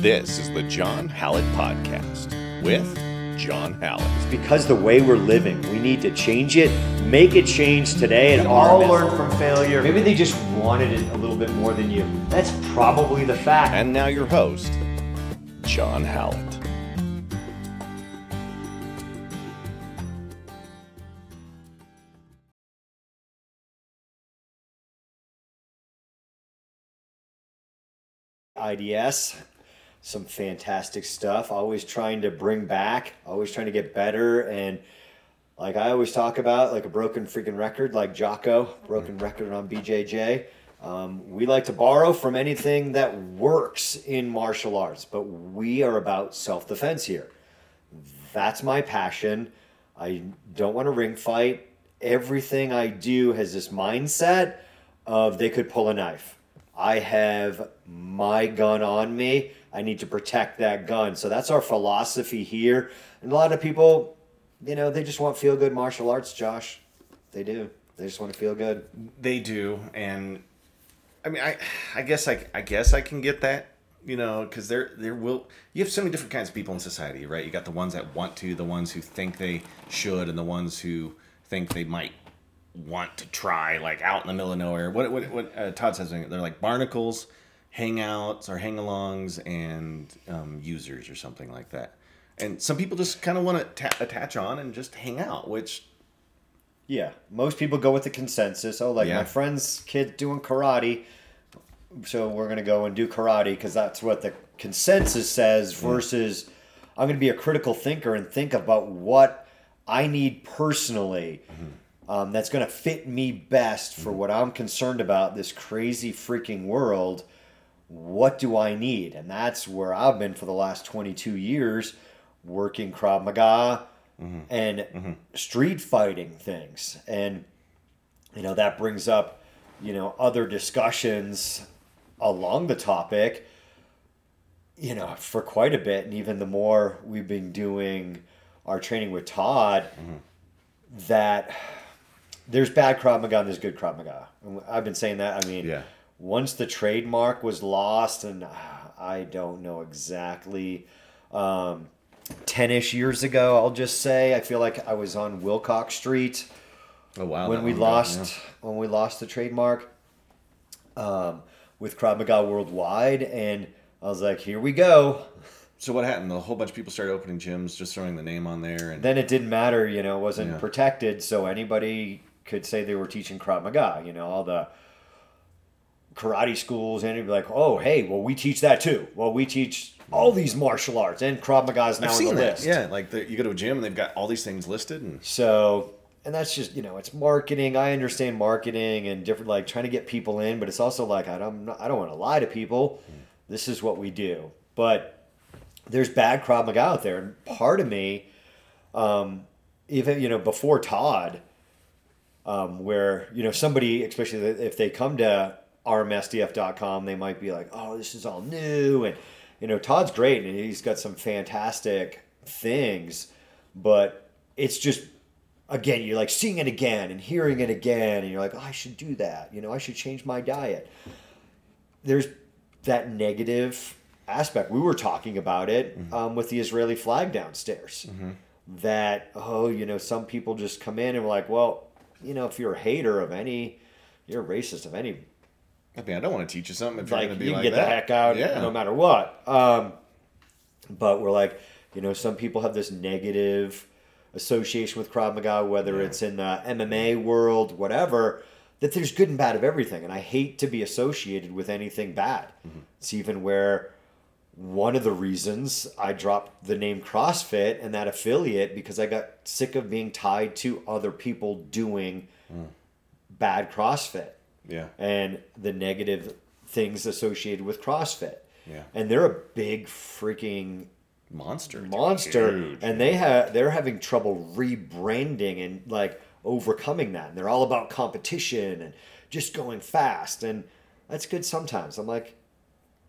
This is the John Hallett Podcast with John Hallett. because the way we're living, we need to change it, make a change today, and all learn from failure. Maybe they just wanted it a little bit more than you. That's probably the fact. And now your host, John Hallett. IDS, some fantastic stuff. Always trying to bring back, always trying to get better, and like I always talk about, like a broken freaking record, like Jocko, broken record on BJJ. Um, we like to borrow from anything that works in martial arts, but we are about self defense here. That's my passion. I don't want to ring fight. Everything I do has this mindset of they could pull a knife. I have my gun on me. I need to protect that gun. So that's our philosophy here. And a lot of people, you know, they just want feel good martial arts, Josh. They do. They just want to feel good. They do, and I mean, I, I guess I, I guess I can get that, you know, because there, there will. You have so many different kinds of people in society, right? You got the ones that want to, the ones who think they should, and the ones who think they might want to try, like out in the middle of nowhere. What, what, what uh, Todd says, they're like barnacles, hangouts, or hang-alongs, and um, users, or something like that. And some people just kind of want to ta- attach on and just hang out, which Yeah, most people go with the consensus. Oh, like Yeah. my friend's kid doing karate, so we're gonna go and do karate because that's what the consensus says. Versus, I'm gonna be a critical thinker and think about what I need personally. Um, that's gonna fit me best for what I'm concerned about. This crazy freaking world. What do I need? And that's where I've been for the last 22 years, working Krav Maga mm-hmm. and mm-hmm. street fighting things. And, you know, that brings up, you know, other discussions along the topic, you know, for quite a bit. And even the more we've been doing our training with Todd, mm-hmm. that there's bad Krav Maga and there's good Krav Maga. I've been saying that. I mean, Yeah. Once the trademark was lost, and ah, I don't know exactly, um, 10 ish years ago, I'll just say, I feel like I was on Wilcox Street oh wow, when we lost when we lost the trademark um, with Krav Maga Worldwide, and I was like, here we go. So what happened? A whole bunch of people started opening gyms, just throwing the name on there, and Then it didn't matter, you know, it wasn't Yeah. protected, so anybody could say they were teaching Krav Maga. You know, all the karate schools, and it'd be like, oh, hey, well, we teach that too. Well, we teach all these martial arts, and Krav Maga is now I've on seen the that. list. Yeah, like the, you go to a gym and they've got all these things listed, and So, and that's just you know, it's marketing. I understand marketing and different like trying to get people in, but it's also like I don't I don't want to lie to people. This is what we do, but there's bad Krav Maga out there, and part of me, um, even you know before Todd, um, where you know somebody, especially if they come to rmsdf.com, they might be like, oh, this is all new, and you know Todd's great, and he's got some fantastic things, but it's just again, you're like seeing it again and hearing it again, and you're like, oh, I should do that. You know, I should change my diet. There's that negative aspect. We were talking about it um, with the Israeli flag downstairs. That, oh, you know, some people just come in and we're like, well, you know, if you're a hater of any, you're a racist of any I mean, I don't want to teach you something if you're like going to be you can like get that. the heck out Yeah. no matter what. Um, but we're like, you know, some people have this negative association with Krav Maga, whether it's in the MMA world, whatever. That there's good and bad of everything, and I hate to be associated with anything bad. Mm-hmm. It's even where one of the reasons I dropped the name CrossFit and that affiliate because I got sick of being tied to other people doing Mm. bad CrossFit Yeah. and the negative things associated with CrossFit. Yeah. And they're a big freaking Monster. monster Huge. and they have they're having trouble rebranding and like overcoming that. And they're all about competition and just going fast and that's good sometimes. I'm like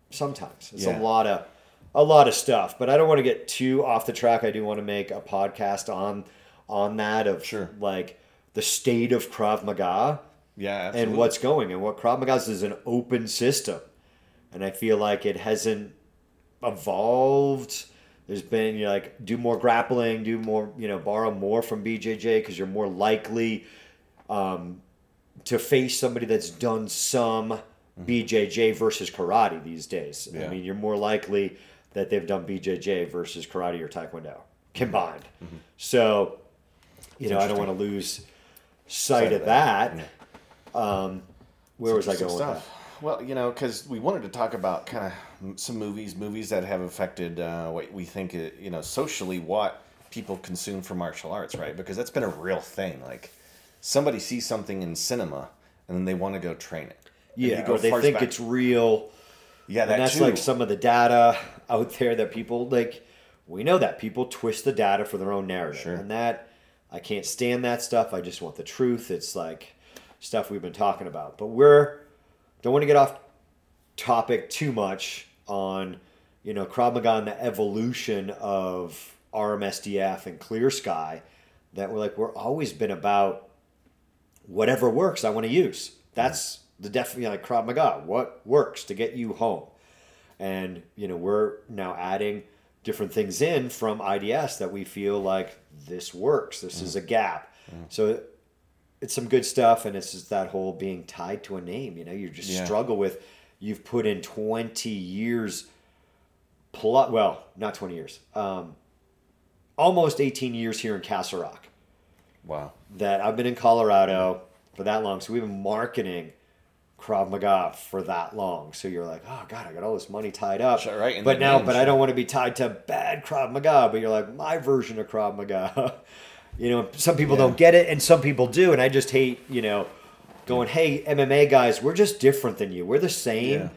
sometimes. It's Yeah. a lot of a lot of stuff, but I don't want to get too off the track. I do want to make a podcast on on that of Sure. like the state of Krav Maga Yeah. Absolutely. and what's going and what Krav Maga is is an open system, and I feel like it hasn't evolved. There's been you know, like do more grappling, do more you know borrow more from BJJ because you're more likely um, to face somebody that's done some BJJ versus karate these days. I mean, you're more likely that they've done BJJ versus karate or taekwondo combined. So, you know, I don't want to lose sight, Sight of of that. that. Um, where was I going with that? Well, you know, because we wanted to talk about kind of some movies, movies that have affected uh, what we think, uh, you know, socially what people consume for martial arts, right? Because that's been a real thing. Like somebody sees something in cinema and then they want to go train it. Yeah, go or they think back- it's real. yeah, that and that's too. like some of the data out there that people like we know that people twist the data for their own narrative Sure. and that i can't stand that stuff i just want the truth it's like stuff we've been talking about but we're don't want to get off topic too much on you know krav maga and the evolution of rmsdf and clear sky that we're like we're always been about whatever works i want to use that's the definitely like krav maga what works to get you home and you know we're now adding different things in from IDS that we feel like this works. This is a gap. Mm. So it's some good stuff, and it's just that whole being tied to a name. You know, you just Yeah. struggle with. You've put in twenty years. Plus, well, not twenty years. Um, almost eighteen years here in Castle Rock wow. that I've been in Colorado for that long. So we've been marketing Krav Maga for that long. So you're like, oh God, I got all this money tied up. Sure, right, But now, but I don't want to be tied to bad Krav Maga. But you're like, my version of Krav Maga. you know, some people Yeah. don't get it and some people do. And I just hate, you know, going, hey, MMA guys, we're just different than you. We're the same. Yeah.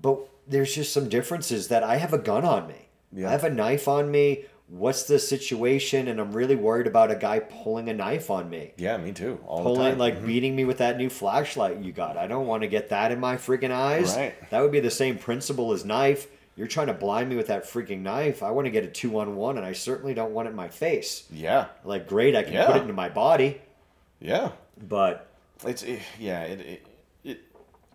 But there's just some differences that I have a gun on me. Yeah. I have a knife on me. What's the situation? And I'm really worried about a guy pulling a knife on me. Yeah, me too. All the Pulling, time. Mm-hmm. like beating me with that new flashlight you got. I don't want to get that in my freaking eyes. Right. That would be the same principle as knife. You're trying to blind me with that freaking knife. I want to get a two on one, and I certainly don't want it in my face. yeah, Like, great, I can Yeah. put it into my body, yeah. but It's eh, yeah. It, it it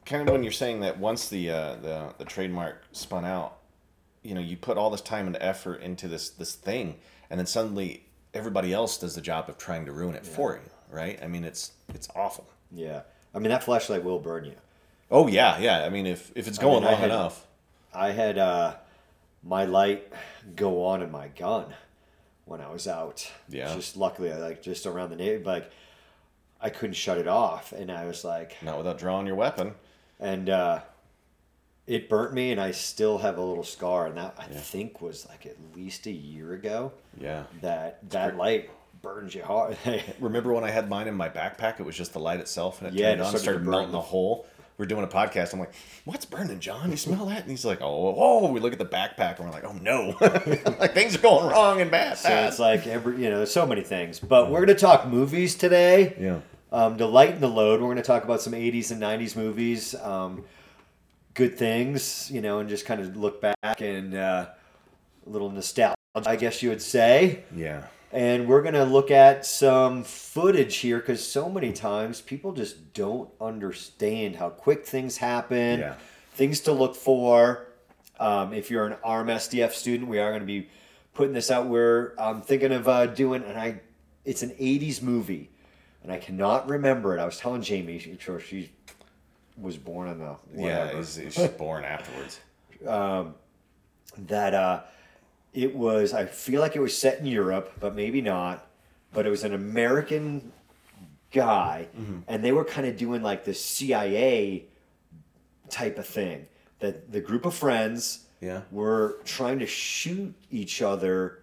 kind of when you're saying that once the uh, the the trademark spun out, you know, you put all this time and effort into this this thing, and then suddenly everybody else does the job of trying to ruin it for you, right? I mean, it's it's awful. yeah. I mean, that flashlight will burn you. Oh yeah, yeah. I mean, if if it's going mean, I long had- enough, I had uh, my light go on in my gun when I was out. Yeah. Just luckily, I like just around the neighborhood, like I couldn't shut it off, and I was like, not without drawing your weapon. and uh, it burnt me, and I still have a little scar, and that I think was like at least a year ago. Yeah. That that light burns you hard. Remember when I had mine in my backpack? It was just the light itself, and it Yeah, turned it on, started started melting a We're doing a podcast. I'm like, "What's burning, John? You smell that?" And he's like, "Oh, oh." We look at the backpack, and we're like, "Oh no!" like things are going wrong and bad. so it's like every you know, there's so many things. But we're gonna talk movies today. yeah, Um, to lighten the load, we're going to talk about some 80s and 90s movies, um, good things, you know, and just kind of look back and uh, a little nostalgia, I guess you would say. yeah, And we're going to look at some footage here because so many times people just don't understand how quick things happen, Yeah. things to look for. Um, if you're an RMSDF student, we are going to be putting this out. We're I'm thinking of uh, doing, and I, it's an '80s movie, and I cannot remember it. I was telling Jamie, she, sure she was born in the yeah. whatever, He's, he's born afterwards. that uh, it was. I feel like it was set in Europe, but maybe not. But it was an American guy, Mm-hmm. and they were kind of doing like the CIA type of thing. That the group of friends Yeah. were trying to shoot each other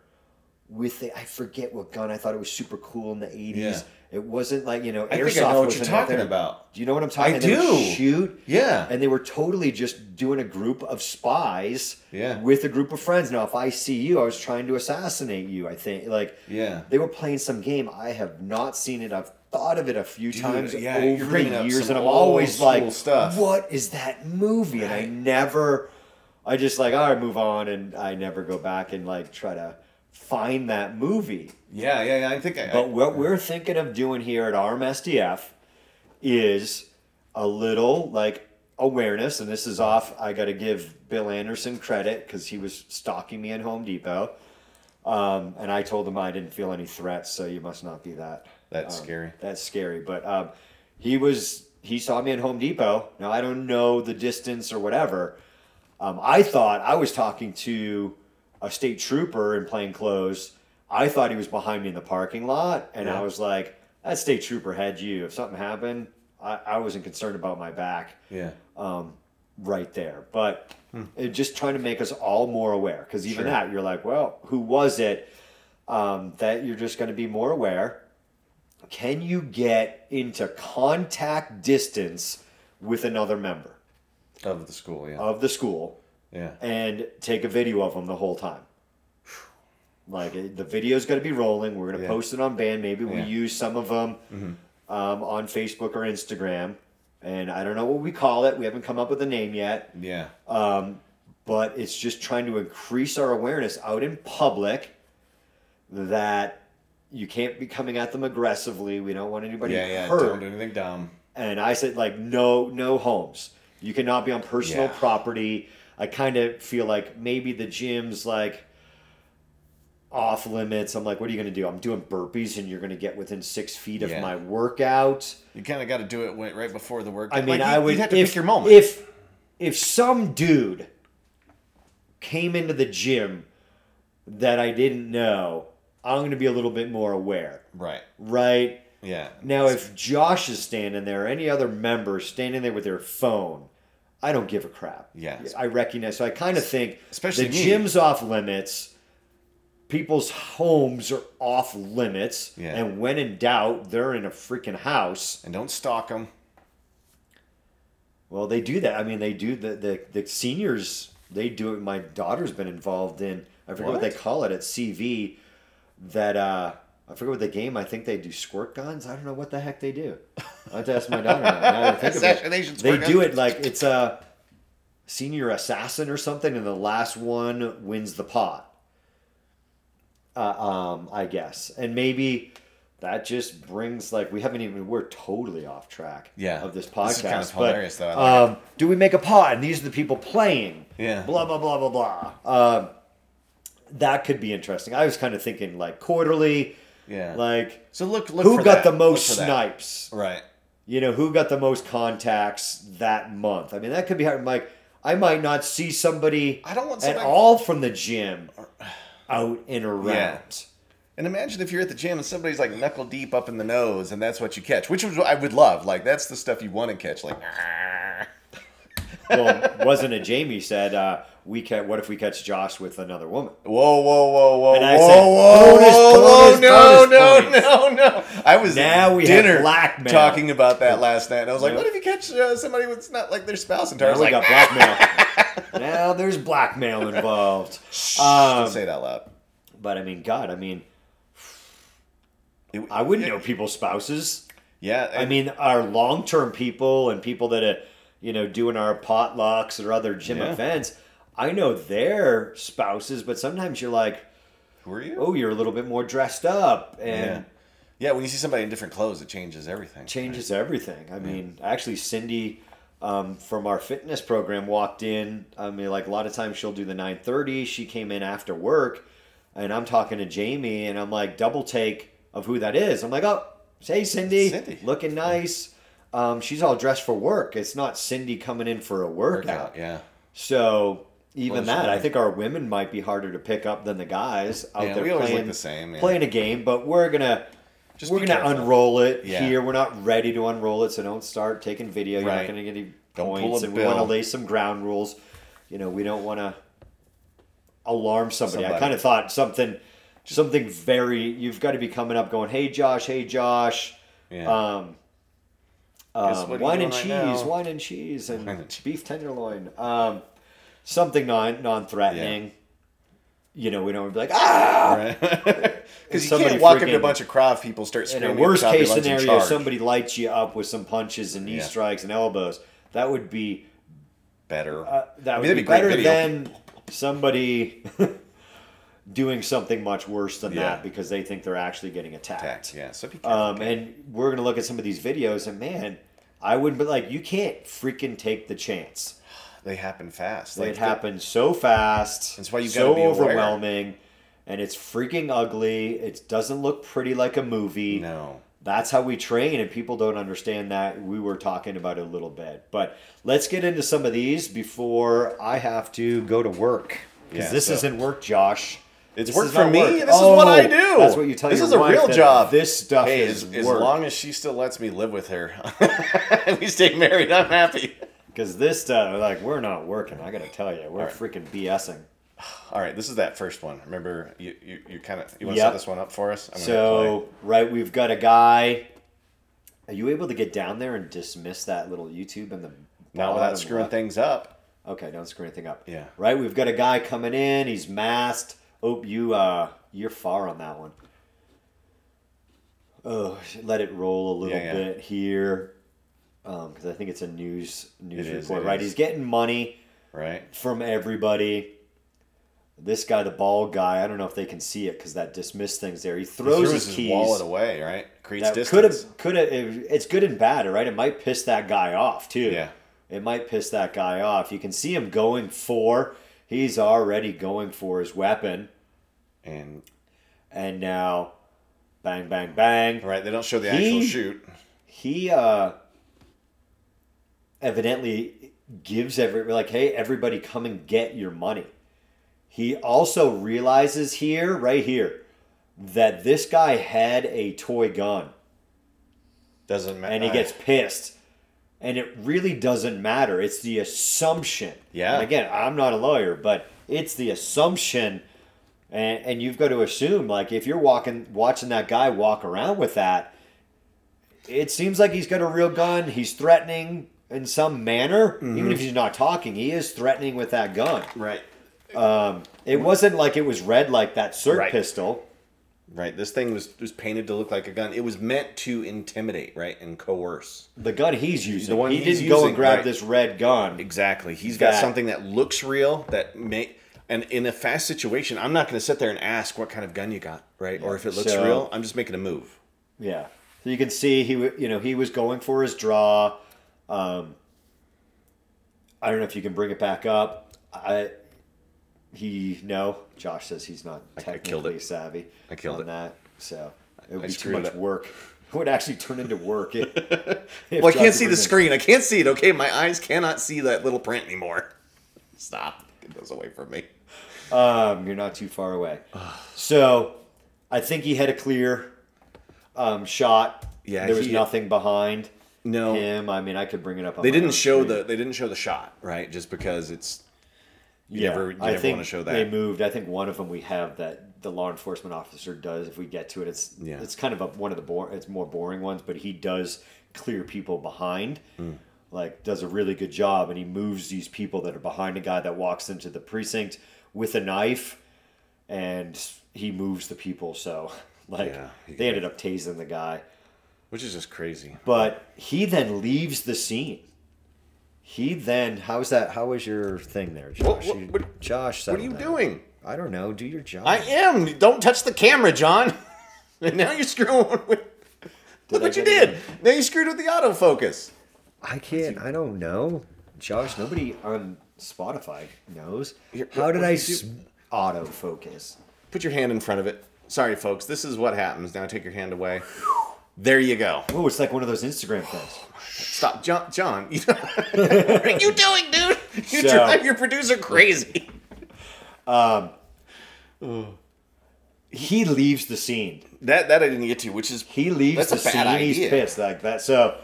with the, I forget what gun. I thought it was super cool in the eighties. Yeah. It wasn't like you know I airsoft. think I know what you're talking about. Do you know what I'm talking? I would do. Shoot. Yeah. And they were totally just doing a group of spies. Yeah. With a group of friends. Now, if I see you, I was trying to assassinate you. I think like. Yeah. They were playing some game. I have not seen it. I've thought of it a few times yeah, over the years, and I'm always like, stuff. "What is that movie?" And I never. I just like, all right, move on, and I never go back and like try to find that movie. Yeah, yeah, yeah. I think I. But what we're thinking of doing here at RMSDF is a little like awareness, and this is off. I got to give Bill Anderson credit because he was stalking me in Home Depot, um, and I told him I didn't feel any threats, so you must not be that. That's um, scary. That's scary, but um, he was he saw me at Home Depot. Now I don't know the distance or whatever. Um, I thought I was talking to a state trooper in plain clothes. I thought he was behind me in the parking lot, and Yeah. I was like, "That state trooper had you. If something happened, I, I wasn't concerned about my back." Yeah. um, right there. But it just trying to make us all more aware because even Sure. that, you're like, well, who was it? Um, that you're just going to be more aware. Can you get into contact distance with another member Of the school, yeah. of the school yeah. and take a video of them the whole time? Like the video's got to be rolling. We're gonna Yeah. post it on band. Maybe we Yeah. use some of them um, on Facebook or Instagram. And I don't know what we call it. We haven't come up with a name yet. Yeah. Um, but it's just trying to increase our awareness out in public that you can't be coming at them aggressively. We don't want anybody yeah, yeah. hurt. Don't do anything dumb. And I said, like, no, no homes. You cannot be on personal Yeah. property. I kind of feel like maybe the gym's like off limits. I'm like, what are you going to do? I'm doing burpees and you're going to get within six feet of Yeah. my workout. You kind of got to do it when- right before the workout. I mean, Like, I you- would you'd have to if, pick your moment. If if some dude came into the gym that I didn't know, I'm going to be a little bit more aware, right. right? Yeah. Now, if Josh is standing there, or any other member standing there with their phone, I don't give a crap. Yeah. I recognize. So I kind of think Especially the me. gym's off limits. People's homes are off limits, Yeah. and when in doubt, they're in a freaking house. And don't stalk them. Well, they do that. I mean, they do the the, the seniors. They do it. My daughter's been involved in. I forget what, they call it at CV. That uh, I forget what the game. I think they do squirt guns. I don't know what the heck they do. I have to ask my daughter. Now, now that I think of it. Assassination They squirt do gun? it like it's a senior assassin or something, and the last one wins the pot. Uh, um, I guess, and maybe that just brings like we haven't even we're totally off track Yeah. of this This podcast. is kind of but, hilarious, though. I like um, do we make a pot and these are the people playing? Yeah. Blah blah blah blah blah. Um, that could be interesting. I was kind of thinking like quarterly, Yeah. like so look, look who for got that. the most for that. snipes? Right. You know, who got the most contacts that month? I mean, that could be hard. Like, I might not see somebody I don't want at somebody- all from the gym out and around. Yeah. And imagine if you're at the gym and somebody's like knuckle deep up in the nose, and that's what you catch, which was what I would love. Like that's the stuff you want to catch. Like, well, wasn't it Jamie said, uh, we ca- what if we catch Josh with another woman? whoa, whoa, whoa, whoa, And I whoa, said, whoa, bonus, whoa, bonus, no, bonus no, points. no, no. I was Now we dinner blackmail. talking about that last night, and I was like, Yeah. what if you catch uh, somebody with not like their spouse? And Now Tara's we like, got blackmail. now there's blackmail involved. don't Um, say it out loud. but I mean, God, I mean, It- I wouldn't yeah, know people's spouses. Yeah, I mean, our long term people and people that are, you know, doing our potlucks or other gym Yeah. events, I know their spouses, but sometimes you're like, who are you? oh, you're a little bit more dressed up yeah, and yeah. When you see somebody in different clothes, it changes everything. changes everything. I mean, actually, Cindy um, from our fitness program walked in. I mean, like a lot of times she'll do the 9:30. She came in after work, and I'm talking to Jamie, and I'm like double take of who that is. I'm like, oh, hey Cindy, Cindy. looking nice. Um, she's all dressed for work. It's not Cindy coming in for a workout. Workout, yeah. So even Well, that, I think our women might be harder to pick up than the guys out Yeah, there we always look playing the same, yeah. playing a game. But we're gonna Just we're gonna unroll it Yeah. here. We're not ready to unroll it, so don't start taking video. You're not gonna get any Don't points, and we want to lay some ground rules. You know, we don't want to alarm somebody. I kind of thought something something very. You've got to be coming up, going, "Hey Josh, hey Josh." Yeah. Um, um, what are you wine and right cheese, now? wine and cheese, and Wine and cheese. beef tenderloin. Um, something non non threatening. You know, we don't be like ah. Right. Because you can't walk up to a bunch of crowd people start In screaming. worst at the top of case and scenario, somebody lights you up with some punches and knee Yeah. strikes and elbows. That would be better. uh, that I would mean, be that'd be great better than somebody doing something much worse than Yeah. that because they think they're actually getting attacked. Attacked, yeah. So be careful. Um, and we're gonna look at some of these videos, and man, I would, but like you can't freaking take the chance. They happen fast. it Like, happens so fast. That's why you so be aware. overwhelming, and it's freaking ugly. It doesn't look pretty like a movie. No. That's how we train, and people don't understand that. We were talking about it a little bit, but let's get into some of these before I have to go to work because Yeah, this so- isn't work, Josh. It's This work for me. work. This is what I Oh, do. That's what you tell This your is a real job. This stuff Hey, is as, as long as she still lets me live with her, we stay married. I'm happy. Because this stuff, like, we're not working. I gotta tell you, we're All right. freaking BSing. All right, this is that first one. Remember, you you, you kind of you want to Yep. set this one up for us? I'm So, right, we've got a guy. Are you able to get down there and dismiss that little YouTube and the not without screwing left? things up. Okay, don't screw anything up. Yeah. Right, we've got a guy coming in. He's masked. Oh, you uh, you're far on that one. Oh, let it roll a little Yeah, yeah. bit here, because I think it's a news news It is, report. it right, is. he's getting money Right. from everybody. This guy, the bald guy, I don't know if they can see it because that dismiss thing's there. He He throws throws his, his keys. wallet away. Right. Creates That distance. could have, could have. It's good and bad, right? It might piss that guy off too. Yeah. It might piss that guy off. You can see him going for. He's already going for his weapon, And and now, bang, bang, bang. right, they don't show the He- actual shoot. He uh, evidently gives every like, hey, everybody, come and get your money. He also realizes here, right here, that this guy had a toy gun. Doesn't matter. and he gets pissed. And it really doesn't matter. It's the assumption. Yeah. And again, I'm not a lawyer, but it's the assumption. And, and you've got to assume, like, if you're walking, watching that guy walk around with that, it seems like he's got a real gun. He's threatening in some manner, Mm-hmm. even if he's not talking. He is threatening with that gun. right. It wasn't like it was red like that SIRT Right. pistol. Right. This thing was was painted to look like a gun. It was meant to intimidate, right, and coerce. The gun he's using. The one he he's didn't go and grab right. this red gun. Exactly. He's got That- something that looks real that may and in a fast situation, I'm not going to sit there and ask what kind of gun you got, right? Or if it looks So- real, I'm just making a move. Yeah. So you can see he, you know, he was going for his draw. Um, I don't know if you can bring it back up. I, he no. Josh says he's not I killed technically it. savvy. I killed on it. that. So it would I be too much up. work. It would actually turn into work. If, if Well, I Josh can't see the screen. I can't see it. Okay, my eyes cannot see that little print anymore. Stop. Get those away from me. Um, you're not too far away. so I think he had a clear um, shot. Yeah, there was he- nothing behind No, him. I mean, I could bring it up. on they my didn't show screen. the they didn't show the shot, right? Just because it's you yeah, never you I never think want to show that. They moved. I think one of them we have that the law enforcement officer does. If we get to it, it's Yeah. it's kind of a, one of the it's more boring ones, but he does clear people behind. Hmm. Like does a really good job, and he moves these people that are behind a guy that walks into the precinct with a knife, and he moves the people. So like Yeah, he they ended up tasing the guy. Which is just crazy. But he then leaves the scene. He then how's that? How was your thing there, Josh? What- what- what- Josh, What are you down. doing? I don't know. Do your job. I am. Don't touch the camera, John. and now you're screwing with. Look I what you get it did. Now you screwed with the autofocus. I can't. I don't know. Josh, nobody on Spotify knows. Here, How did I you autofocus? Put your hand in front of it. Sorry, folks. This is what happens. Now take your hand away. There you go. Oh, it's like one of those Instagram things. Stop, John. John, you- what are you doing, dude? You So- drive your producer crazy. He leaves the scene. That that I didn't get to, which is He leaves That's the a bad scene. He's idea. pissed like that. So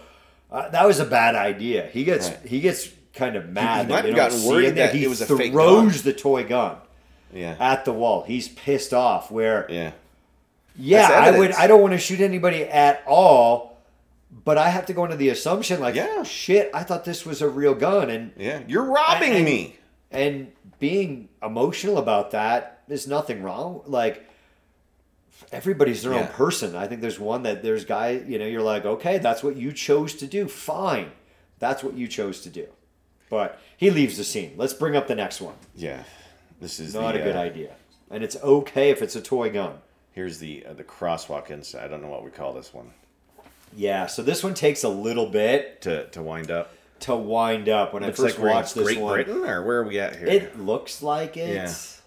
uh, that was a bad idea. He gets Right. he gets kind of mad. he that might have gotten worried that he it was a fake throws the toy gun yeah, at the wall. He's pissed off. Where yeah. Yeah, I would. I don't want to shoot anybody at all, but I have to go into the assumption like, Yeah. shit, I thought this was a real gun, and Yeah, you're robbing And- me. and being emotional about that is nothing wrong. Like everybody's their own person. I think there's one that there's guy. You know, you're like, okay, that's what you chose to do. Fine, that's what you chose to do. But he leaves the scene. Let's bring up the next one. Yeah, this is Not the, a good uh, idea, and it's okay if it's a toy gun. Here's the uh, the crosswalk inside. I don't know what we call this one. Yeah, so this one takes a little bit to to wind up. to wind up. When Looks I first like watched this Great one, Britain, or where are we at here? it looks like it's.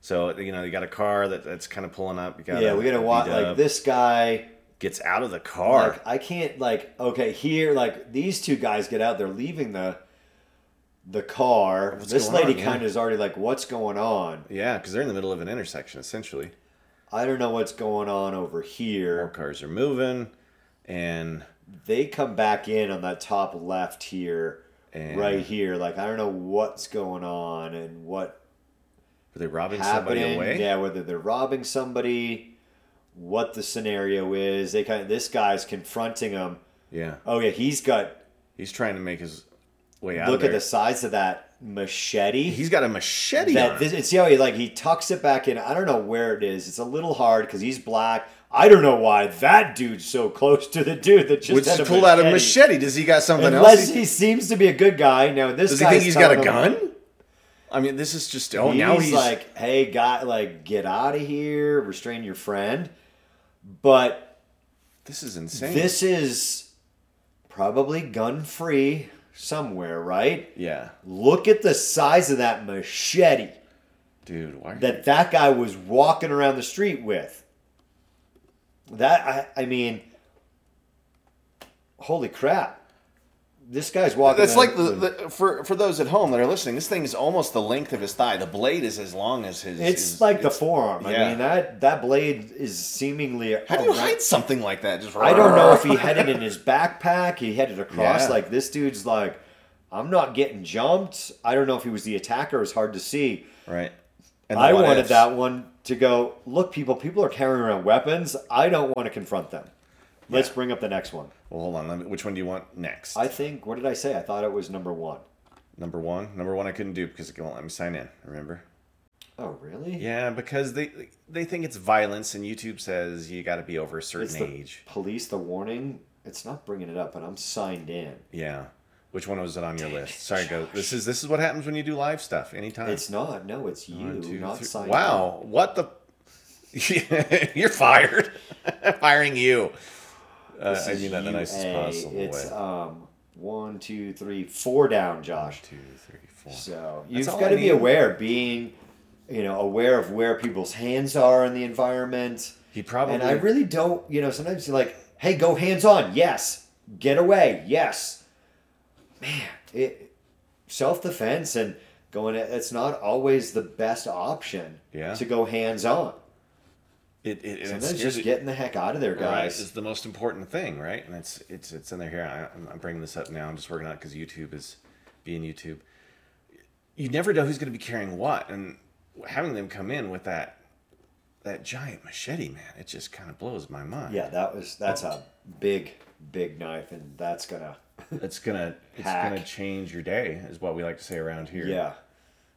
so you know, you got a car that, that's kind of pulling up. You got Yeah, we gotta watch like this guy. gets out of the car. Like I can't like okay here like these two guys get out. They're leaving the the car. What's this lady kind of is already like, what's going on? yeah, because they're in the middle of an intersection essentially. I don't know what's going on over More here. cars are moving, and They come back in on that top left here, And- right here. Like I don't know what's going on and what were they robbing somebody away? Yeah, whether they're robbing somebody, what the scenario is. They kind of this guy's confronting him. Yeah. Oh yeah, he's got. He's trying to make his way out. Look at the size of that machete. He's got a machete that on. this, and see how he like he tucks it back in. I don't know where it is. It's a little hard because he's black. I don't know why that dude's so close to the dude that just Which had pulled out a machete. Does he got something Unless else? he seems to be a good guy. Now this Does he think he's got a telling him- gun? I mean, this is just. Oh, he's, now he's like, "Hey, guy, like get out of here, restrain your friend." But This is insane. this is probably gun free somewhere, right? Yeah, Look at the size of that machete. dude. Why? that that guy was walking around the street with. That I, I mean, holy crap! This guy's walking. It's like the, the for for those at home that are listening. This thing is almost the length of his thigh. The blade is as long as his. It's his- like the it's- forearm. yeah. I mean that that blade is seemingly. How do you hide something like that? Just I don't know if he had it in his backpack. He had it across. Yeah. Like this dude's like, I'm not getting jumped. I don't know if he was the attacker. It's hard to see. right. And I wanted ifs. that one to go. Look, people. People are carrying around weapons. I don't want to confront them. Let's Yeah. bring up the next one. Well, hold on. Let me, which one do you want next? I think. What did I say? I thought it was number one. Number one. Number one. I couldn't do because it won't let me sign in. Remember? Oh, really? Yeah, because they they think it's violence, and YouTube says you got to be over a certain It's age. police. The warning. It's not bringing it up, but I'm signed in. Yeah. Which one was it on your list? Sorry, go. This is this is what happens when you do live stuff. Anytime. It's not. No, it's you, One, two, not three- signed. Wow, what the? You're fired. Firing you. Uh, I mean that in the nicest possible It's way. um one, two, three, four down, Josh. Two, three, four. So you've got to be aware, being, you know, aware of where people's hands are in the environment. He probably. And I really don't, you know, sometimes you're like, hey, go hands on. Yes. Get away. Yes. Man, it self defense and going, it's not always the best option Yeah. to go hands on. It, it, and Sometimes it's just getting the heck out of there, right guys. is the most important thing, right? And it's it's it's in there here. I, I'm- I'm bringing this up now. I'm just working on it because YouTube is being YouTube. You never know who's going to be carrying what, and having them come in with that that giant machete, man, it just kind of blows my mind. Yeah, that was that's a big, big knife, and that's gonna, it's gonna it's gonna change your day, is what we like to say around here. yeah.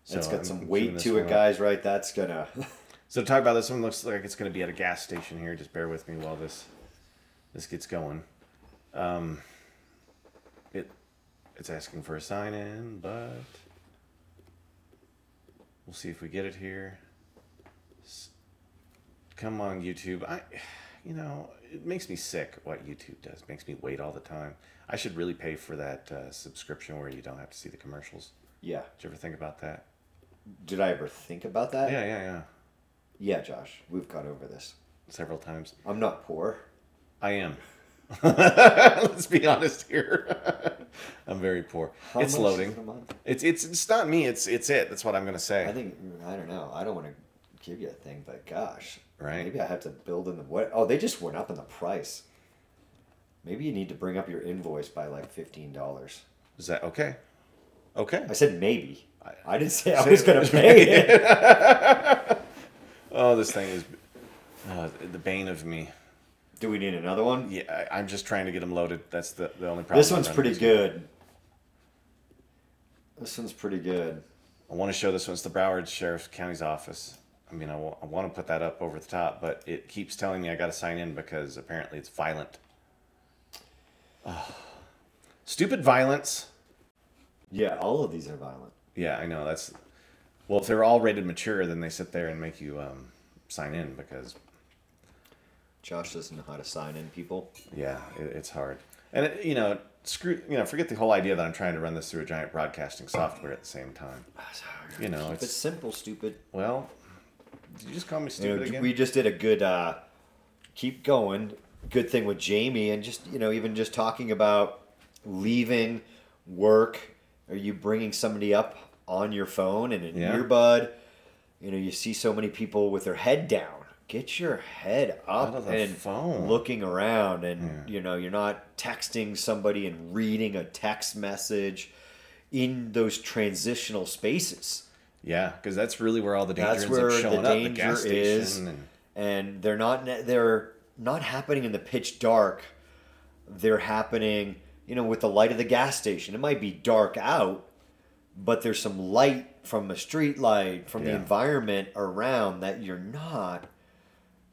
So it's I'm got some queuing weight to it, guys. Right? That's gonna. So to talk about this one looks like it's going to be at a gas station here. Just bear with me while this this gets going. Um, it it's asking for a sign in, but we'll see if we get it here. S- Come on, YouTube. I, you know, it makes me sick what YouTube does. It makes me wait all the time. I should really pay for that uh, subscription where you don't have to see the commercials. yeah. Did you ever think about that? Did I ever think about that? Yeah, yeah, yeah. Yeah, Josh, we've gone over this. Several times. I'm not poor. I am. Let's be honest here. I'm very poor. How it's much loading. is it a month? It's it's it's not me. It's it's it. That's what I'm gonna say. I think I don't know. I don't want to give you a thing, but gosh, Right. Maybe I have to build in the what? Oh, they just went up in the price. Maybe you need to bring up your invoice by like fifteen dollars. Is that okay? Okay. I said maybe. I didn't say I was gonna pay it. Oh, this thing is uh, the bane of me. Do we need another one? Yeah, I, I'm just trying to get them loaded. That's the, the only problem. This one's pretty good. This one's pretty good. I want to show this one. It's the Broward Sheriff's County's office. I mean, I want to put that up over the top, but it keeps telling me I got to sign in because apparently it's violent. Stupid violence. Yeah, all of these are violent. Yeah, I know. That's well, if they're all rated mature, then they sit there and make you um, sign in because Josh doesn't know how to sign in people. Yeah, it, it's hard. And it, you know, screw. You know, forget the whole idea that I'm trying to run this through a giant broadcasting software at the same time. You know, Keep it it's simple, stupid. well. Did you just call me You stupid know, again? we just did a good uh, keep going. Good thing with Jamie, and just you know, even just talking about leaving work. Are you bringing somebody up on your phone and an Yeah. earbud? You know, you see so many people with their head down. Get your head up the and phone. looking around, and you know, you're not texting somebody and reading a text message in those transitional spaces. yeah, because that's really where all the danger That's where the showing up. The danger station is, and and they're not they're not happening in the pitch dark. They're happening, you know, with the light of the gas station. It might be dark out, but there's some light from a street light from the environment around that you're not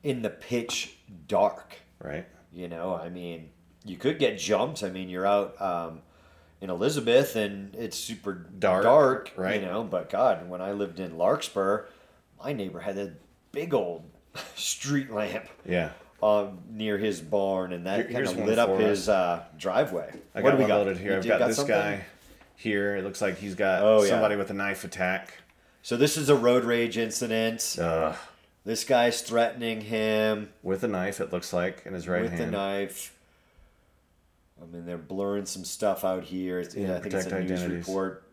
in the pitch dark. right. You know, I mean, you could get jumped. I mean, you're out um, in Elizabeth and it's super Dark, dark, right. You know, but God, when I lived in Larkspur, my neighbor had a big old street lamp Yeah. um, near his barn, and that kind of lit up his uh, driveway. I what got do we one got? loaded here. You I've do- got, this something? guy here. It looks like he's got Oh, yeah. somebody with a knife attack. So this is a road rage incident. Uh, This guy's threatening him. with a knife, it looks like, in his right with hand. the knife. I mean, they're blurring some stuff out here. It's, yeah, Yeah, I think it's a news identities. report.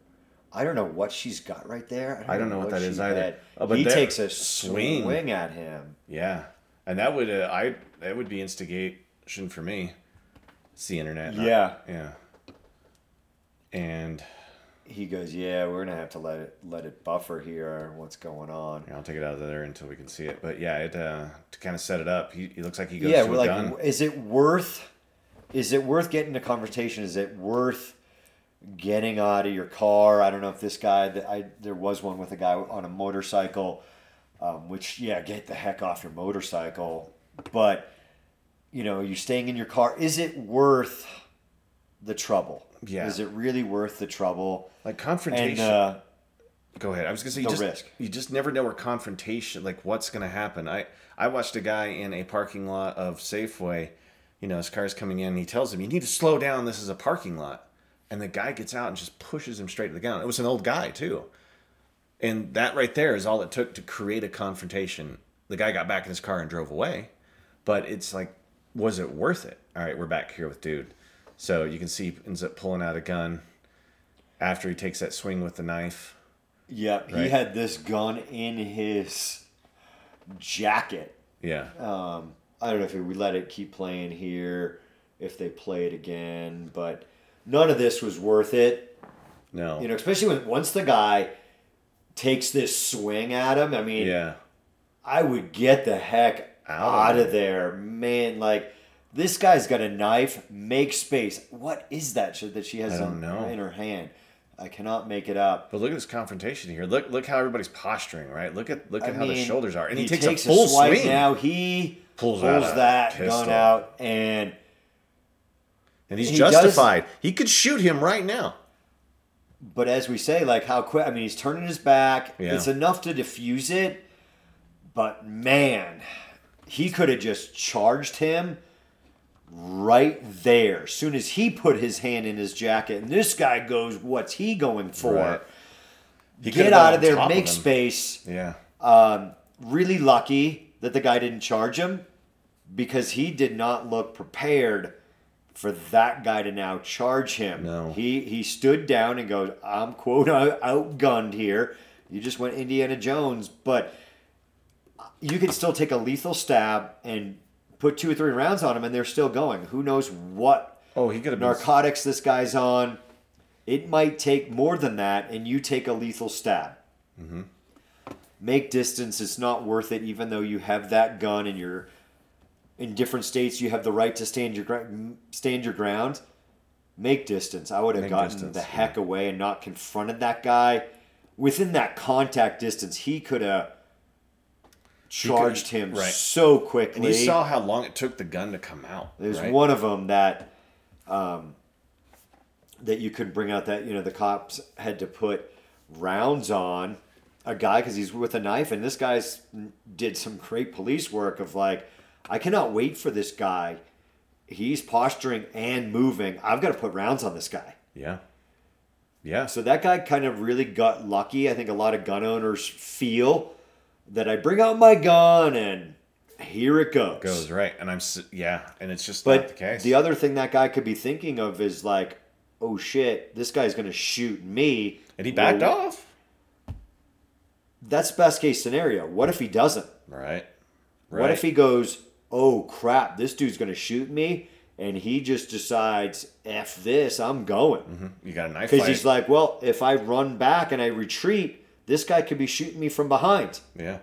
I don't know what she's got right there. I don't know what that she is either. Oh, but he takes a swing. swing. at him. Yeah, and that would uh, I that would be instigation for me. It's the internet. not- Yeah. yeah. And He goes, "Yeah, we're gonna have to let it let it buffer here. What's going on?" yeah, I'll take it out of there until we can see it. But yeah, it uh, to kind of set it up. He, he looks like he goes yeah, we're like, gun. is it worth? Is it worth getting a conversation? Is it worth getting out of your car? I don't know if this guy that I there was one with a guy on a motorcycle, um, which yeah, get the heck off your motorcycle. But you know, you're staying in your car. Is it worth the trouble? Yeah. Is it really worth the trouble? Like And confrontation. uh, Go ahead. I was gonna say you just risk. you just never know where confrontation like what's gonna happen. I I watched a guy in a parking lot of Safeway. You know, his car's coming in. and He tells him, "You need to slow down. This is a parking lot." And the guy gets out and just pushes him straight to the ground. It was an old guy too. And that right there is all it took to create a confrontation. The guy got back in his car and drove away. But it's like, was it worth it? All right, we're back here with dude. So you can see he ends up pulling out a gun after he takes that swing with the knife. yeah, he had this gun in his jacket. Yeah. Um, I don't know if we let it keep playing here, if they play it again, but none of this was worth it. No. You know, especially when once the guy takes this swing at him. I mean, yeah. I would get the heck Out out, of there, man. Like this guy's got a knife. Make space. What is that shit that she has I in, in her hand? I cannot make it up. But look at this confrontation here. Look look how everybody's posturing, right? Look at look I at how the shoulders are. And he, he takes, takes a full swipe swing. now. He Pulls pulls, that gun out and. And he's He justified. He could shoot him right now. But as we say, like how quick, I mean, he's turning his back. Yeah. It's enough to diffuse it. But man, he could have just charged him right there. Soon as he put his hand in his jacket, and this guy goes, What's he going for? Right. He Get out of there, make him. space. Yeah. Um, really lucky that the guy didn't charge him because he did not look prepared for that guy to now charge him. No. He he stood down and goes, "I'm quote outgunned here. You just went Indiana Jones, but you can still take a lethal stab and put two or three rounds on him, and they're still going. Who knows what Oh, he could have been narcotics this guy's on? It might take more than that, and you take a lethal stab. Mm-hmm. Make distance. It's not worth it, even though you have that gun and you're in different states. You have the right to stand your stand your ground. Make distance. I would have Make gotten distance, the yeah. heck away and not confronted that guy. Within that contact distance, he could have charged him right. so quickly. And you saw how long it took the gun to come out. There's right? one of them that um, that you could bring out that you know the cops had to put rounds on a guy because he's with a knife, and this guy's did some great police work of like, I cannot wait for this guy. He's posturing and moving. I've got to put rounds on this guy. Yeah. Yeah. So that guy kind of really got lucky. I think a lot of gun owners feel that I bring out my gun and here it goes. goes right, and I'm yeah, and it's just not the But case. the other thing that guy could be thinking of is like, oh shit, this guy's going to shoot me. and he backed Well, off. That's best case scenario. What if he doesn't? Right. Right. What if he goes, oh crap, this dude's going to shoot me? And he just decides, F this, I'm going. Mm-hmm, you got a knife Because he's like, well, if I run back and I retreat, this guy could be shooting me from behind. yeah.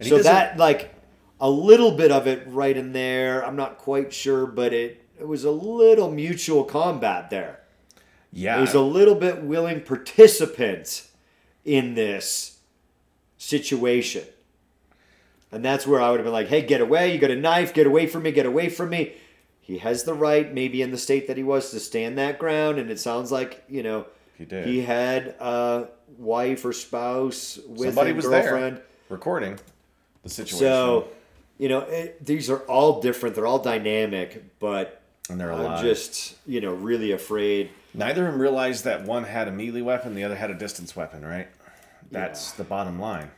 And so that, like, a little bit of it right in there, I'm not quite sure, but it, it was a little mutual combat there. yeah. It was a little bit willing participants in this situation. And that's where I would have been like, hey, get away. You got a knife. Get away from me. Get away from me. He has the right, maybe in the state that he was, to stand that ground. And it sounds like, you know, He did. he had a wife or spouse with Somebody was girlfriend. there recording the situation. So, you know, it, these are all different. They're all dynamic, but and they're I'm just, you know, really afraid. Neither of them realized that one had a melee weapon, the other had a distance weapon, right? That's the bottom line.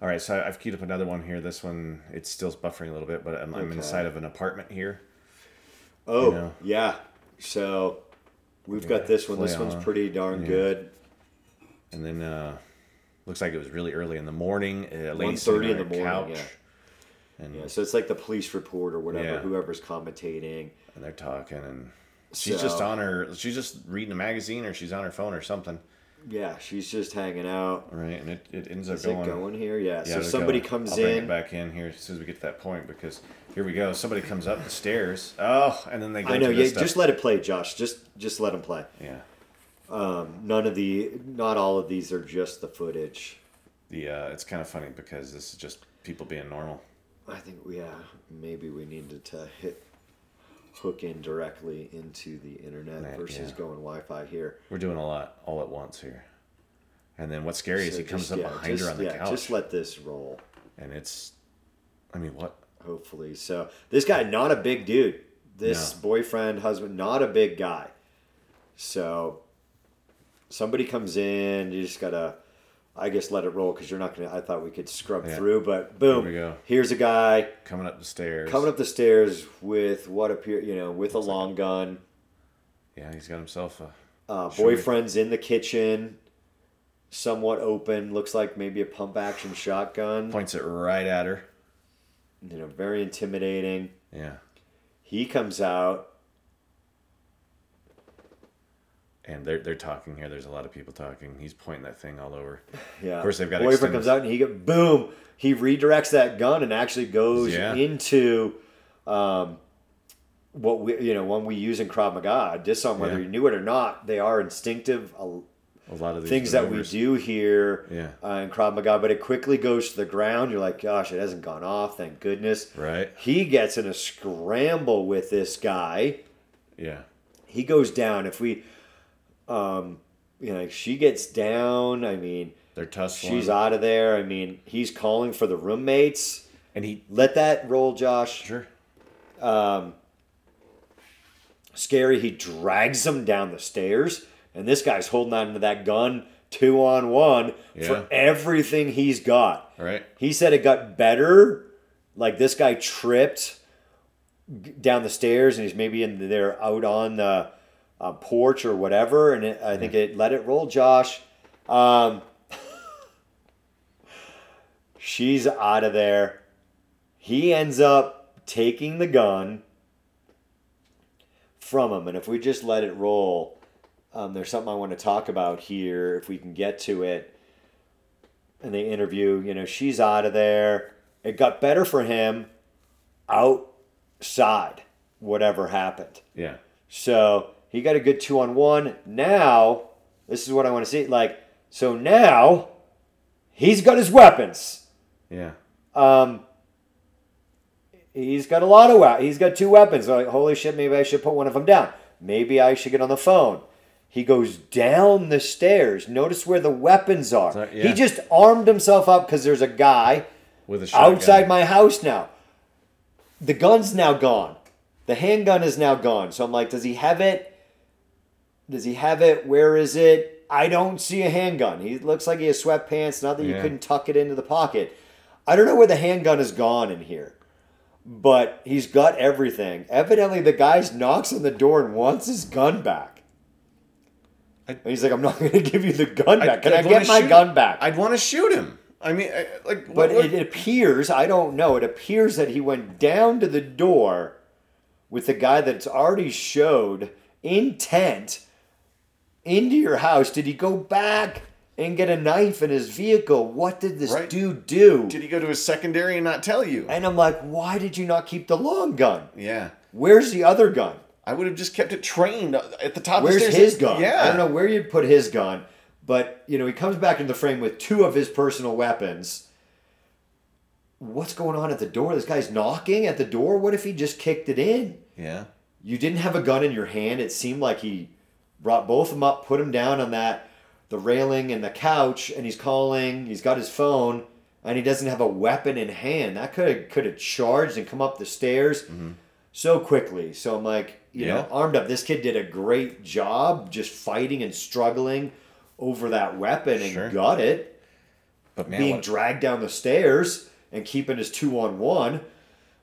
All right, so I've queued up another one here. This one, it's still buffering a little bit, but I'm, I'm inside of an apartment here. Oh, know? yeah. So we've got this one. This one's pretty darn good. And then, uh, looks like it was really early in the morning. A lady 1:30 in the morning, couch, yeah. and, Yeah, so it's like the police report or whatever, Yeah. whoever's commentating. and they're talking, and she's just on her, she's just reading a magazine or she's on her phone or something, Yeah, she's just hanging out. right? And it, it ends up Is going. it going here? Yeah. Yeah, so somebody go. comes I'll bring it back in here as soon as we get to that point because here we go. Somebody comes up the stairs. Oh, and then they go I know. Yeah, stuff. just let it play, Josh. Just just let him play. yeah. None of the, not all of these are just the footage. The uh, it's kind of funny because this is just people being normal. I think yeah, maybe we needed to hit hook in directly into the internet Right, versus yeah. going Wi-Fi here. We're doing a lot all at once here. And then what's scary is So he comes up yeah, behind just, her on the yeah, couch, Just let this roll. and it's, I mean, what? hopefully. So this guy, not a big dude. This No. boyfriend, husband, not a big guy. So somebody comes in, you just gotta, I guess, let it roll because you're not gonna. I thought we could scrub Yeah. through, but boom, Here we go. here's a guy Coming up the stairs. coming up the stairs with what appear, you know, with a long gun. Yeah, he's got himself a. Uh, boyfriend's in the kitchen, somewhat open. Looks like maybe a pump action shotgun. Points it right at her. You know, very intimidating. Yeah. He comes out. And they're, they're talking here. There's a lot of people talking. He's pointing that thing all over. Yeah. Of course, they've got boyfriend extended- comes out and he go, boom. He redirects that gun and actually goes Yeah. into um, what we you know when we use in Krav Maga. Disarm whether Yeah. you knew it or not. They are instinctive uh, A lot of these things that we do here Yeah. uh, in Krav Maga, but it quickly goes to the ground. You're like, gosh, it hasn't gone off. Thank goodness. Right. He gets in a scramble with this guy Yeah. he goes down. If we, um, you know, she gets down. I mean, They're tussling. she's out of there. I mean, he's calling for the roommates. And he. Let that roll, Josh. Sure. Scary. He drags him down the stairs, and this guy's holding on to that gun two on one Yeah. for everything he's got. All right. He said it got better. Like this guy tripped down the stairs, and he's maybe in there out on the uh, porch or whatever. And it, I think it let it roll, Josh. Um, she's out of there. He ends up taking the gun from him, and if we just let it roll, um, there's something I want to talk about here. If we can get to it and they interview, you know, she's out of there. It got better for him outside, whatever happened. Yeah. So he got a good two on one. Now, this is what I want to see. Like, so now he's got his weapons. Yeah. Um, he's got a lot of weapons. He's got two weapons. Like, holy shit, maybe I should put one of them down. Maybe I should get on the phone. He goes down the stairs. Notice where the weapons are. Yeah. He just armed himself up because there's a guy With a shotgun. outside my house now. the gun's now gone. The handgun is now gone. So I'm like, does he have it? Does he have it? Where is it? I don't see a handgun. He looks like he has sweatpants. Not that you couldn't tuck it into the pocket. I don't know where the handgun is gone in here, but he's got everything. Evidently, the guy knocks on the door and wants his gun back. I- and he's like, "I'm not going to give you the gun back. Can I, I'd get my gun back?" I'd want to shoot him. I mean, I, like, But what- what- it, it appears, I don't know, it appears that he went down to the door with the guy that's already showed intent into your house. Did he go back and get a knife in his vehicle? What did this Right. dude do? did he go to his secondary and not tell you? and I'm like, why did you not keep the long gun? yeah. Where's the other gun? I would have just kept it trained at the top Where's of the stairs. his gun? Yeah. I don't know where you'd put his gun, but you know, he comes back into the frame with two of his personal weapons. What's going on at the door? This guy's knocking at the door. What if he just kicked it in? Yeah. You didn't have a gun in your hand. It seemed like he brought both of them up, put them down on that the railing and the couch, and he's calling. He's got his phone, and he doesn't have a weapon in hand. That could have could have charged and come up the stairs mm-hmm. so quickly. So I'm like, you know, armed up. This kid did a great job just fighting and struggling over that weapon and Sure. got it. But man, being what- dragged down the stairs and keeping his two on one.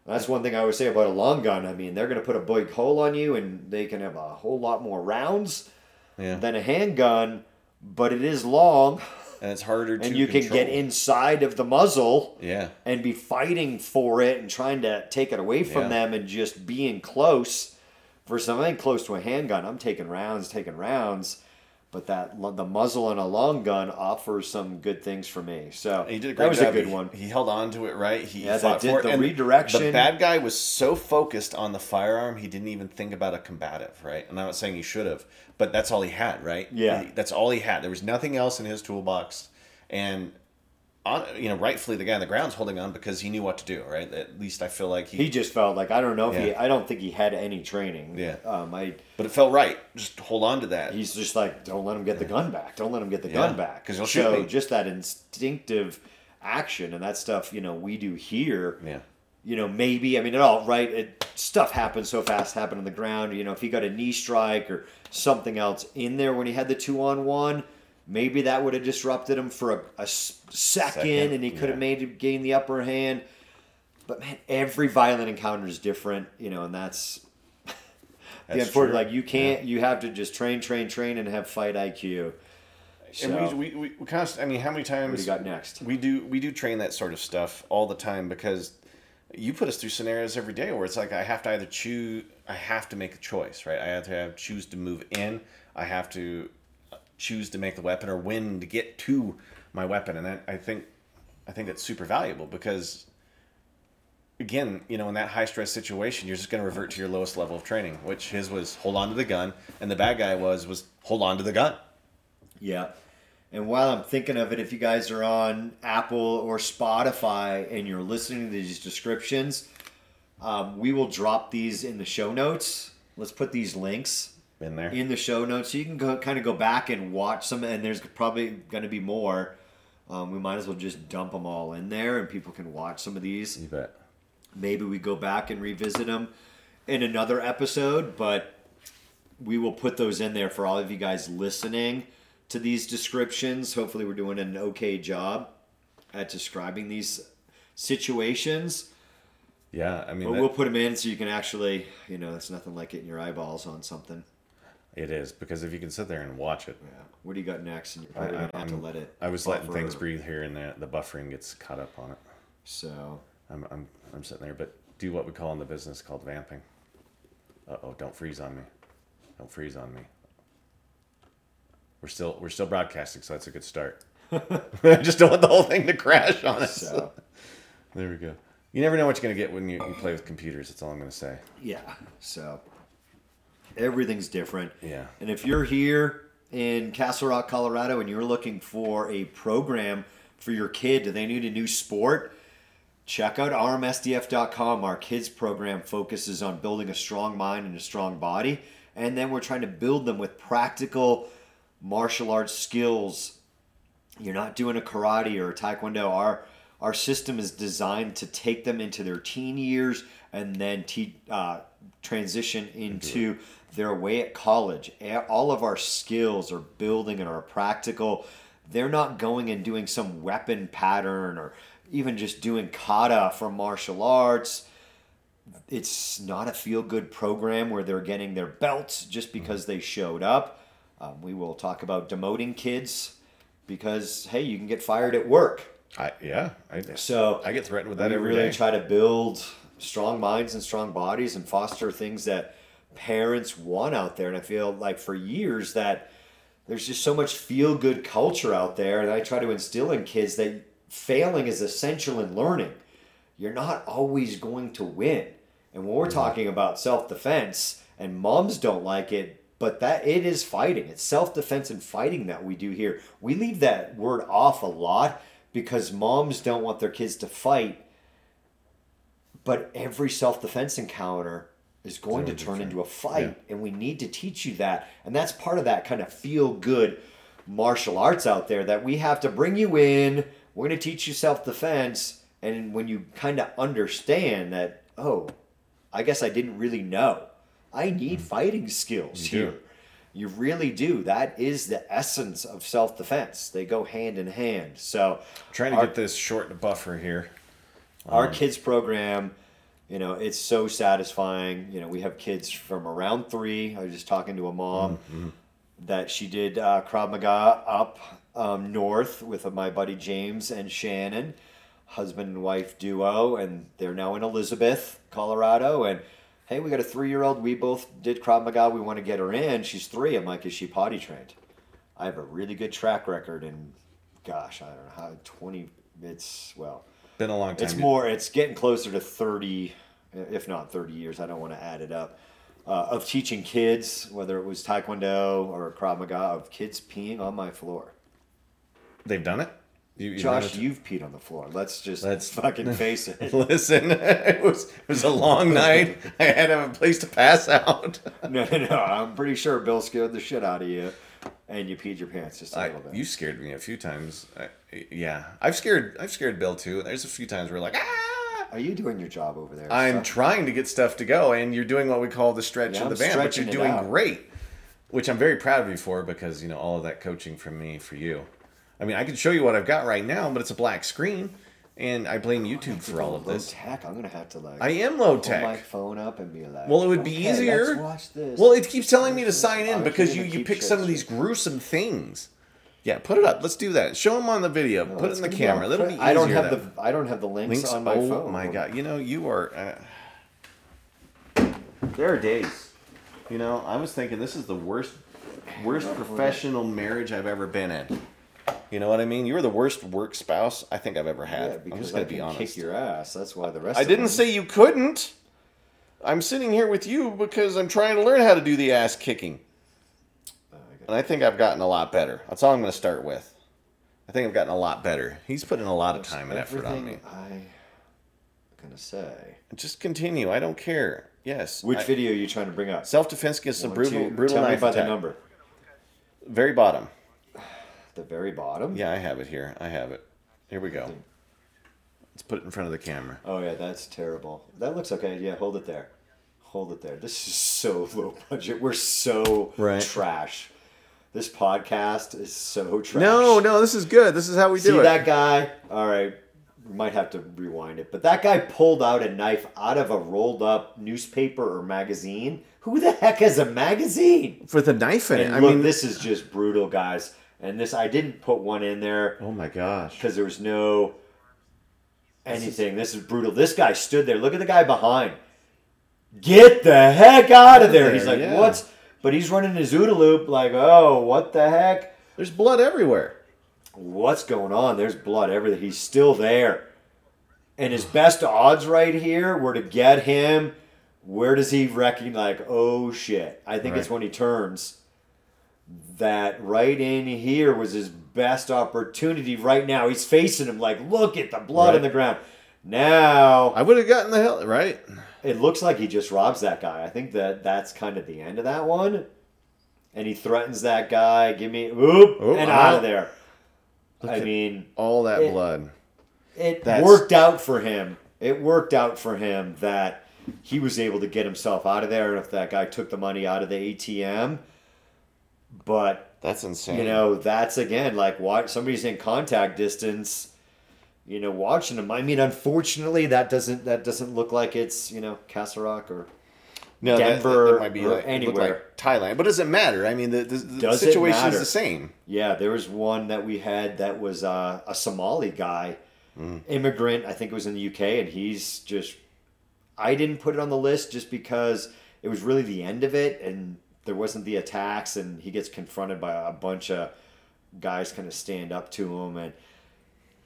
That's one thing I always say about a long gun. I mean, they're going to put a big hole on you and they can have a whole lot more rounds yeah. than a handgun, but it is long and it's harder to and you can get inside of the muzzle Yeah. and be fighting for it and trying to take it away from Yeah. them and just being close versus I'm close to a handgun. I'm taking rounds, taking rounds. But that the muzzle on a long gun offers some good things for me. So He did a great that was job. a good He- one. He held on to it right. He Yeah, fought did for it. the And redirection. The bad guy was so focused on the firearm, he didn't even think about a combative, right? And I'm not saying he should have, but that's all he had, right? Yeah. He- that's all he had. There was nothing else in his toolbox, and on you know, rightfully the guy on the ground's holding on because he knew what to do, right? At least I feel like he. He just felt like I don't know if he. I don't think he had any training. Yeah. Um. I. but it felt right. Just hold on to that. He's just like, don't let him get the gun back. Don't let him get the Yeah, gun back. 'cause he'll shoot so me. just that instinctive action and that stuff, you know, we do here. yeah. You know, maybe I mean, it all right. It stuff happens so fast. Happened on the ground. You know, if he got a knee strike or something else in there when he had the two on one, maybe that would have disrupted him for a second, Second, and he could have made gain the upper hand. But man, every violent encounter is different. You know, and that's the true. Like you can't. You have to just train, train, train, and have fight IQ. So, And we, we, we, we const- I mean, how many times what do you got next? We do we do train that sort of stuff all the time because you put us through scenarios every day where it's like I have to either choose I have to make a choice, right? I have to have choose to move in, I have to choose to make the weapon or when to get to my weapon and that, I think I think that's super valuable because again, you know, in that high stress situation, you're just going to revert to your lowest level of training, which his was hold on to the gun and the bad guy was was hold on to the gun. Yeah. And while I'm thinking of it, if you guys are on Apple or Spotify and you're listening to these descriptions, um, we will drop these in the show notes. Let's put these links In there. in the show notes so you can go kind of go back and watch some. And there's probably going to be more. Um, we might as well just dump them all in there, and people can watch some of these. you bet. Maybe we go back and revisit them in another episode, but we will put those in there for all of you guys listening to these descriptions. Hopefully, we're doing an okay job at describing these situations. Yeah, I mean But that- we'll put them in so you can actually, you know, it's nothing like getting your eyeballs on something. It is because if you can sit there and watch it, Yeah. What do you got next? And you're I, probably I, gonna have to I'm- let it. I was letting things breathe here, and the the buffering gets caught up on it. So I'm I'm I'm sitting there, but do what we call in the business called vamping. Uh oh! Don't freeze on me. Don't freeze on me. We're still we're still broadcasting, so that's a good start. I just don't want the whole thing to crash on us. so There we go. You never know what you're gonna get when you, you play with computers. That's all I'm gonna say. yeah. So everything's different. Yeah. And if you're here in Castle Rock, Colorado, and you're looking for a program for your kid, do they need a new sport? Check out rmsdf.com. Our kids program focuses on building a strong mind and a strong body. And then we're trying to build them with practical martial arts skills. You're not doing a karate or a taekwondo. Our our system is designed to take them into their teen years and then te- uh, transition into their away at college. All of our skills are building and are practical. They're not going and doing some weapon pattern or even just doing kata from martial arts it's not a feel good program where they're getting their belts just because they showed up. Um, we will talk about demoting kids because hey, you can get fired at work. I yeah. I, So I get threatened with that every really day. try to build strong minds and strong bodies and foster things that parents want out there. And I feel like for years that there's just so much feel good culture out there, and I try to instill in kids that failing is essential in learning. You're not always going to win. And when we're mm-hmm. talking about self defense, and moms don't like it, but that it is fighting. It's self defense and fighting that we do here. We leave that word off a lot because moms don't want their kids to fight. But every self defense encounter is going to turn into a fight, and we need to teach you that. And that's part of that kind of feel good martial arts out there that we have to bring you in. We're going to teach you self defense, and when you kind of understand that, oh, I guess I didn't really know. I need mm. fighting skills You do. here. You really do. That is the essence of self defense. They go hand in hand. So, I'm trying to our- get this short and buffer here. our um, kids program you know it's so satisfying. You know we have kids from around three. I was just talking to a mom that she did uh, krav maga up um, north with my buddy james and shannon husband and wife duo and they're now in elizabeth colorado. And hey we got a three-year-old. We both did krav maga. We want to get her in. She's three. I'm like is she potty trained? I have a really good track record and gosh i don't know how 20 it's well Been a long time. it's more. It's getting closer to thirty, if not thirty years. I don't want to add it up. Uh, of teaching kids, whether it was Taekwondo or Krav Maga, of kids peeing on my floor. They've done it. You, you Josh, you've peed on the floor. Let's just Let's- fucking face it. Listen, it was it was a long night. I had to have a place to pass out. no, no, no. I'm pretty sure Bill scared the shit out of you, and you peed your pants just a I, little bit. you scared me a few times. I, yeah, I've scared I've scared Bill too. There's a few times where like ah. Are you doing your job over there? I'm trying to get stuff to go, and you're doing what we call the stretch Yeah, of the van, but you're doing out. great, which I'm very proud of you for because you know all of that coaching from me for you. I mean, I can show you what I've got right now, but it's a black screen, and I blame YouTube for all of Low this. tech. I'm gonna have to like. I am low pull my tech. phone up and be like. Well, it would be "Okay, easier. Let's watch this. Well, it keeps telling me to sign in because you you pick some of these gruesome things. Yeah, put it up. Let's do that. Show them on the video. No, put it in the gonna be on camera. That'll be easier. I don't have then. the I don't have the links, links on my oh phone. my god! You know you are. Uh, There are days. you know, I was thinking this is the worst, worst professional marriage I've ever been in. You know what I mean? You were the worst work spouse I think I've ever had. Yeah, I'm just gonna can be honest. kick your ass. That's why the rest. I didn't them- say you couldn't. I'm sitting here with you because I'm trying to learn how to do the ass kicking. I And I think I've gotten a lot better. That's all I'm going to start with. I think I've gotten a lot better. He's putting a lot of time and effort on me. I gonna say. Just continue. I don't care. Yes. Which I- video are you trying to bring up? Self-defense against the One, brutal, two, brutal Tell me knife by the number. Very bottom. The very bottom. Yeah, I have it here. I have it. Here we go. Let's put it in front of the camera. Oh yeah, that's terrible. That looks okay. Yeah, hold it there. Hold it there. This is so low budget. We're so Right. trash. This podcast is so trash. No, no, this is good. This is how we do it. See that guy? All right, we might have to rewind it. But that guy pulled out a knife out of a rolled up newspaper or magazine. Who the heck has a magazine? For the knife in it. I look, mean, this is just brutal, guys. And this, I didn't put one in there Oh my gosh. because there was no anything. This is brutal. This guy stood there. Look at the guy behind. Get the heck out of there. He's like, yeah. what's? But he's running his OODA loop like, oh, what the heck? There's blood everywhere. What's going on? There's blood everything. He's still there. And his best odds right here were to get him. Where does he reckon? Like, oh shit. I think it's when he turns. That right in here was his best opportunity right now. He's facing him like, look at the blood on the ground. Now, I would have gotten the hell right. it looks like he just robs that guy. I think that that's kind of the end of that one. And he threatens that guy, give me, oop, Oh, and wow. out of there. I at- mean, All that It- blood. it That's- worked out for him. It worked out for him that he was able to get himself out of there. And if that guy took the money out of the ATM, but That's insane. you know, that's again like watch somebody's in contact distance. You know, watching them. I mean, unfortunately, that doesn't that doesn't look like it's you know Castle Rock or no, that- that- Denver that might be or like, anywhere. like Thailand, but does it matter? I mean, the, the, the situation is the same. Yeah, there was one that we had that was uh, a Somali guy, Mm. immigrant. I think it was in the UK, and he's just. I didn't put it on the list just because it was really the end of it, and there wasn't the attacks, and he gets confronted by a bunch of guys kind of stand up to him, and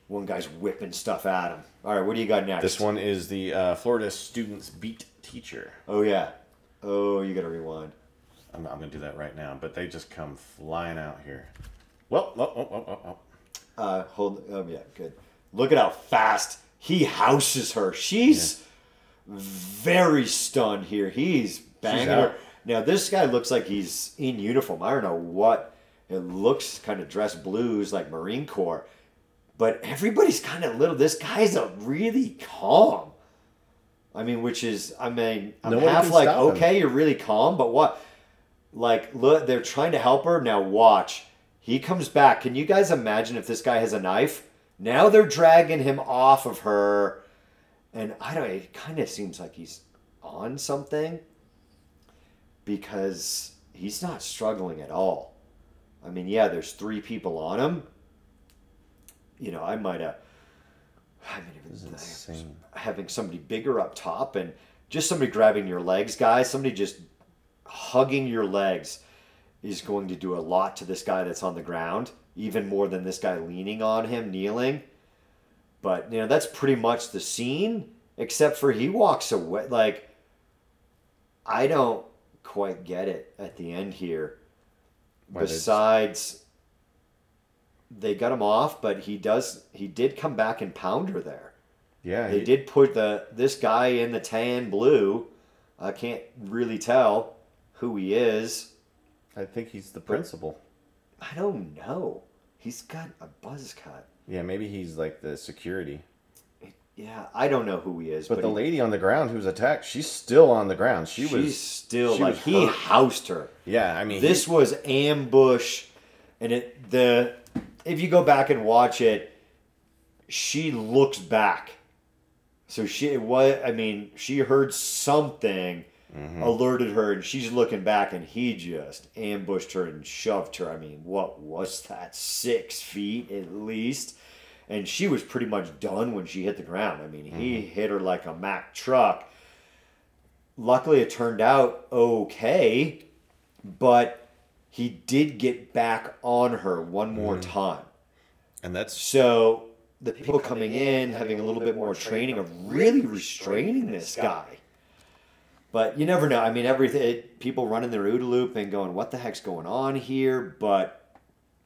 one guy's whipping stuff at him. All right, what do you got next? This one is the uh, Florida students beat teacher. Oh yeah. Oh, you got to rewind. I'm, I'm gonna do that right now, but they just come flying out here. Well, oh, oh, oh, oh, oh. Uh, hold. Oh yeah, good. Look at how fast he houses her. She's very stunned here. He's banging her. Now this guy looks like he's in uniform. I don't know what. It looks kind of dressed blues like Marine Corps, but everybody's kind of little. This guy's a really calm. I mean, which is, I mean, I'm Nobody half like, stop him. okay, you're really calm, but what? Like, look, they're trying to help her. Now watch. He comes back. Can you guys imagine if this guy has a knife? Now they're dragging him off of her, and I don't. It kind of seems like he's on something because he's not struggling at all. I mean, yeah, there's three people on him. You know, I might have. I mean, even having somebody bigger up top and just somebody grabbing your legs, guys. Somebody just hugging your legs is going to do a lot to this guy that's on the ground, even more than this guy leaning on him, kneeling. But you know, that's pretty much the scene, except for he walks away. Like, I don't quite get it at the end here. Besides, they got him off, but he does. He did come back and pound her there. Yeah, They he- did put the this guy in the tan blue. I can't really tell who he is. I think he's the principal. I don't know. He's got a buzz cut. Yeah, maybe he's like the security. Yeah, I don't know who he is. But the he- lady on the ground who was attacked, she's still on the ground. She she's was still she like was he housed her. Yeah, I mean This was ambush, and it the if you go back and watch it, she looks back. So she what I mean, she heard something mm-hmm. alerted her, and she's looking back, and he just ambushed her and shoved her. I mean, what was that? Six feet at least. And she was pretty much done when she hit the ground. I mean, he mm-hmm. hit her like a Mack truck. Luckily, it turned out okay but he did get back on her one more mm-hmm. time. and that's So the people coming in having a little bit more training of really restraining this guy. But you never know. I mean, everything it, people running their OODA loop and going, "What the heck's going on here?" But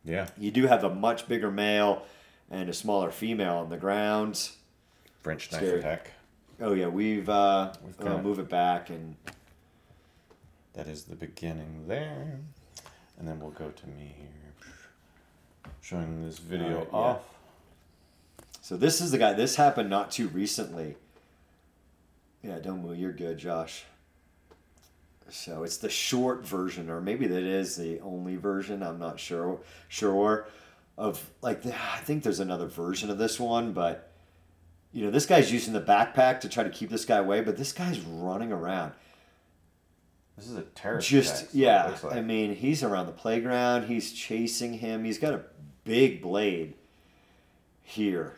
yeah, you do have a much bigger male and a smaller female on the ground. French knife Scary. attack. Oh yeah, we've uh, We've uh, move it back and That is the beginning there. And then we'll go to me here. Showing this video yeah. off. So this is the guy. This happened not too recently. Yeah, don't move. You're good, Josh. So it's the short version, or maybe that is the only version. I'm not sure. Sure. Of like, the, I think there's another version of this one, but you know, this guy's using the backpack to try to keep this guy away, but this guy's running around. This is a terrorist Just yeah. like. I mean, he's around the playground. He's chasing him. He's got a big blade here.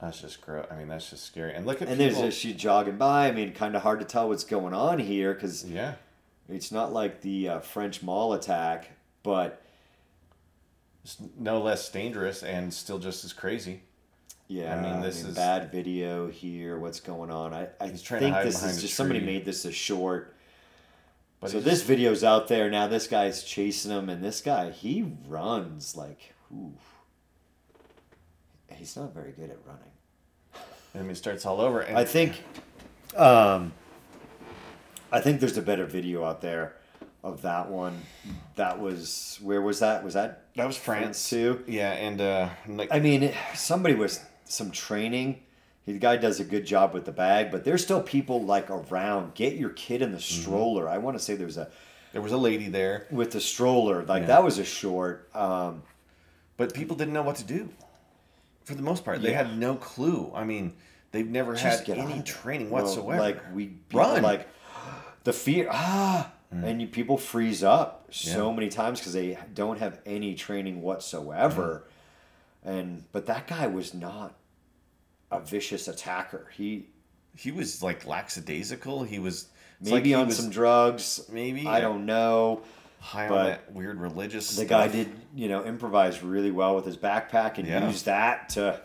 that's just gross. I mean, that's just scary. And look at And there's people. just she jogging by. I mean, kind of hard to tell what's going on here because yeah. it's not like the uh, French Mall attack, but no less dangerous and still just as crazy. yeah, I mean, this is- bad video here. What's going on? I, I He's trying to think hide this is just somebody made this a short. But so this video's out there now. This guy's chasing him, and this guy he runs like, ooh, he's not very good at running. I mean, it starts all over. And I think, um, I think there's a better video out there of that one. That was where was that? Was that that was France too? Yeah, and uh, like I mean, somebody was some training. The guy does a good job with the bag, but there's still people like around. Get your kid in the Mm-hmm. stroller. I want to say there's a There was a lady there, with the stroller. Like Yeah. that was a short. Um, but people didn't know what to do. For the most part, they Yeah. had no clue. I mean, they've never just had any training whatsoever. like we Run. like the fear ah, and you, people freeze up so Yeah. many times because they don't have any training whatsoever. And but that guy was not a vicious attacker. He he was like lackadaisical. He was maybe like on was some drugs. maybe, I don't know. high but on that weird religious. The stuff. guy did you know improvise really well with his backpack and Yeah. use that to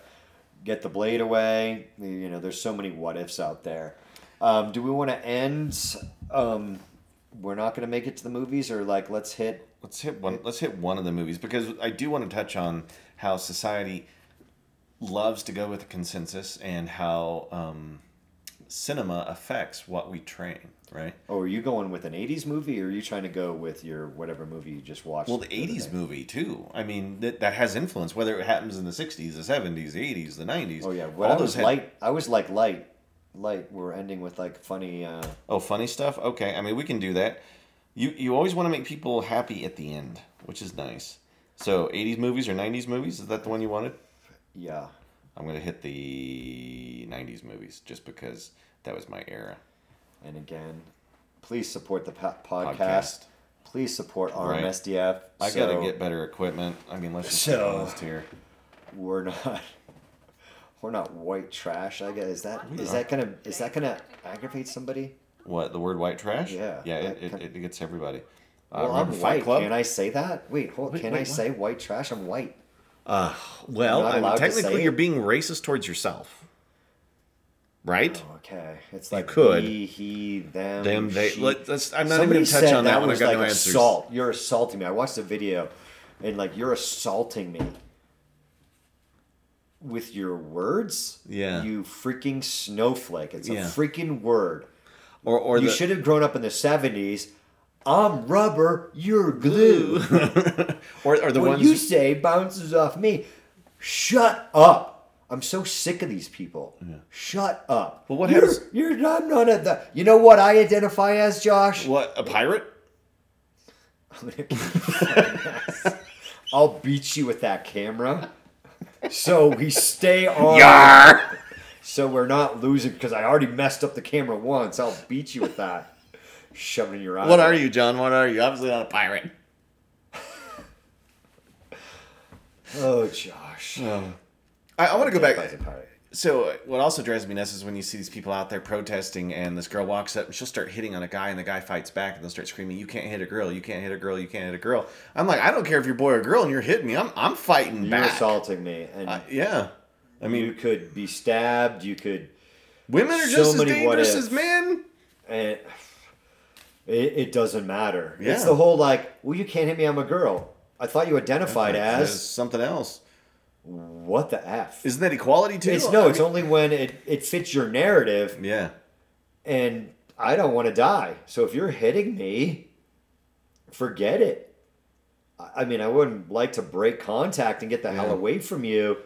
get the blade away. You know, there's so many what ifs out there. Um, do we want to end? Um, we're not going to make it to the movies, or like let's hit. Let's hit one. Let's hit one of the movies because I do want to touch on how society loves to go with a consensus and how um, cinema affects what we train. Right. Oh, are you going with an '80s movie, or are you trying to go with your whatever movie you just watched? Well, the other '80s day? movie too. I mean, that, that has influence. Whether it happens in the '60s, the '70s, the '80s, the '90s. Oh yeah, all I those was had- light. I was like light, light. We're ending with like funny. Uh, Oh, funny stuff. Okay, I mean we can do that. You you always want to make people happy at the end, which is nice. So '80s movies or '90s movies? Is that the one you wanted? yeah, I'm gonna hit the '90s movies just because that was my era. and again, please support the po- podcast. Podcast. Please support Right. RMSDF. I So- gotta get better equipment. I mean, let's just So- be honest here. we're not we're not white trash. I guess is that We is that gonna is that gonna aggravate somebody? What the word white trash? Yeah, yeah, that it, it, it gets everybody. Uh, Well, remember I'm white. Club? Can I say that? Wait, hold. Wait, can wait, I what? say white trash? I'm white. Uh, well, I mean, allowed to technically, you're being racist towards yourself, right? Oh, okay, it's like could. he, he, them, Them, they. she. Let, us I'm not Somebody even gonna touch on that, one. I was got like no answers. assault. You're assaulting me. I watched the video, and like you're assaulting me with your words. Yeah. You freaking snowflake. It's Yeah. a freaking word. Or, or you the, should have grown up in the '70s. I'm rubber. You're glue. or, or the what ones. you say bounces off me. Shut up. I'm so sick of these people. Shut up. Well, what you're, happens- You're not none of the. You know what I identify as, Josh? what a pirate? I'm gonna kick your fucking ass. I'll beat you with that camera. So we stay on. So we're not losing because I already messed up the camera once. I'll beat you with that. Shove it in your eye. What are you, John? What are you? Obviously not a pirate. Oh, Josh. Oh. I, I want to go back. That's a pirate. So what also drives me nuts is when you see these people out there protesting, and this girl walks up and she'll start hitting on a guy, and the guy fights back, and they'll start screaming, "You can't hit a girl! You can't hit a girl! You can't hit a girl!" I'm like, I don't care if you're boy or girl, and you're hitting me. I'm I'm fighting You're back. assaulting me, and Uh, yeah, I mean, you could be stabbed. You could. women are so just as many dangerous as men. And it, it doesn't matter. It's the whole like, well, you can't hit me. I'm a girl. I thought you identified As as something else. What the f? Isn't that equality too? It's no. I It's mean- only when it it fits your narrative, yeah. and I don't want to die. So if you're hitting me, forget it. I mean, I wouldn't like to break contact and get the hell away from you.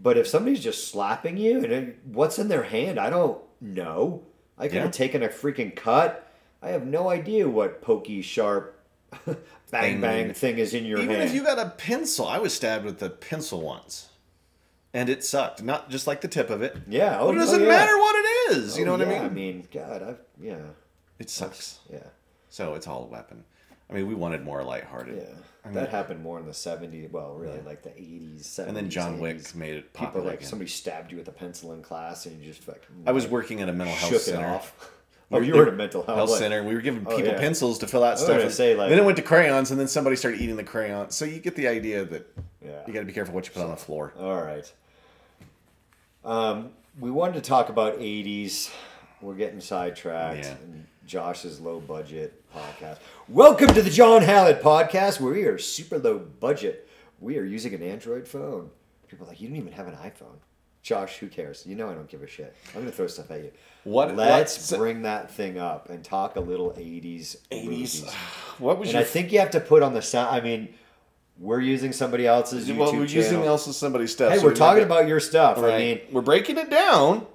But if somebody's just slapping you and it, what's in their hand, I don't know. I could Yeah. have taken a freaking cut. I have no idea what pokey, sharp, bang bang thing is in your Even hand. if you got a pencil, I was stabbed with a pencil once, and it sucked. Not just like the tip of it. yeah, oh, But it doesn't oh, yeah. matter what it is. You Oh, know what yeah, I mean? I mean, God, I've yeah, It sucks. yeah, So it's all a weapon. I mean, we wanted more lighthearted. yeah. I mean, that happened more in the '70s. Well, really, like the '80s, '70s. and then John 80s. Wick made it People popular like again. somebody stabbed you with a pencil in class, and you just like I was working at a mental health center. Oh, you were at a mental health, health center. We were giving Oh, people yeah. pencils to fill out stuff. and say, like- then it went to crayons, and then somebody started eating the crayons. So you get the idea that Yeah. you got to be careful what you put on the floor. All right. Um, we wanted to talk about 80s. We're getting sidetracked. Yeah. Josh's low budget podcast. Welcome to the John Hallett podcast, where we are super low budget. We are using an Android phone. People are like, you don't even have an iPhone. Josh, who cares? You know I don't give a shit. I'm going to throw stuff at you. What- Let's bring that thing up and talk a little 80s. 80s. movies. What was And your I think you have to put on the sound. I mean, We're using somebody else's YouTube well, we're channel. using else somebody's stuff. hey, so we're we talking about your stuff. right. I mean, we're breaking it down.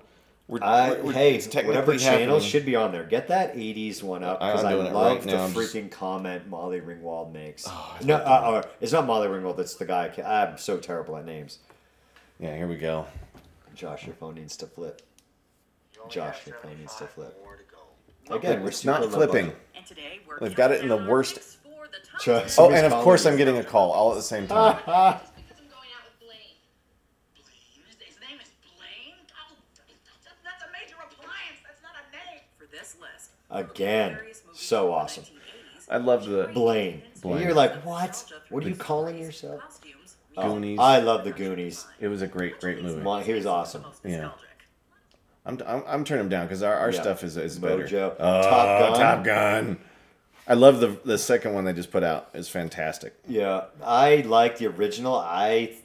We're, I, we're- hey, whatever happening. should be on there. Get that '80s one up because I, love right the now. I'm just- freaking comment Molly Ringwald makes. Oh, no, uh, uh, it's not Molly Ringwald. It's the guy. I'm so terrible at names. Yeah, here we go. Josh, your phone needs to flip. You Josh, your phone needs to flip. to. Again, we're not flipping. budget. And today we're They've got it in the counting down our worst- picks the top Trust- ten. Oh, and of course. I'm getting a call all at the same time. Because I'm going out with Blaine. Blaine? His, his name is Blaine? Oh, that's, that's a major appliance. That's not a name. For this list. Again, so awesome. I love the Blaine. Blaine. You're like, what? What are you calling yourself? Costumes, Oh, I love the Goonies. It was a great, great movie. Well, he was awesome. Yeah. I'm, I'm, I'm turning them down because our, our Yeah. stuff is, is better. Mojo. Oh, Top Gun. Top Gun. I love the the second one they just put out. It's fantastic. Yeah, I like the original. I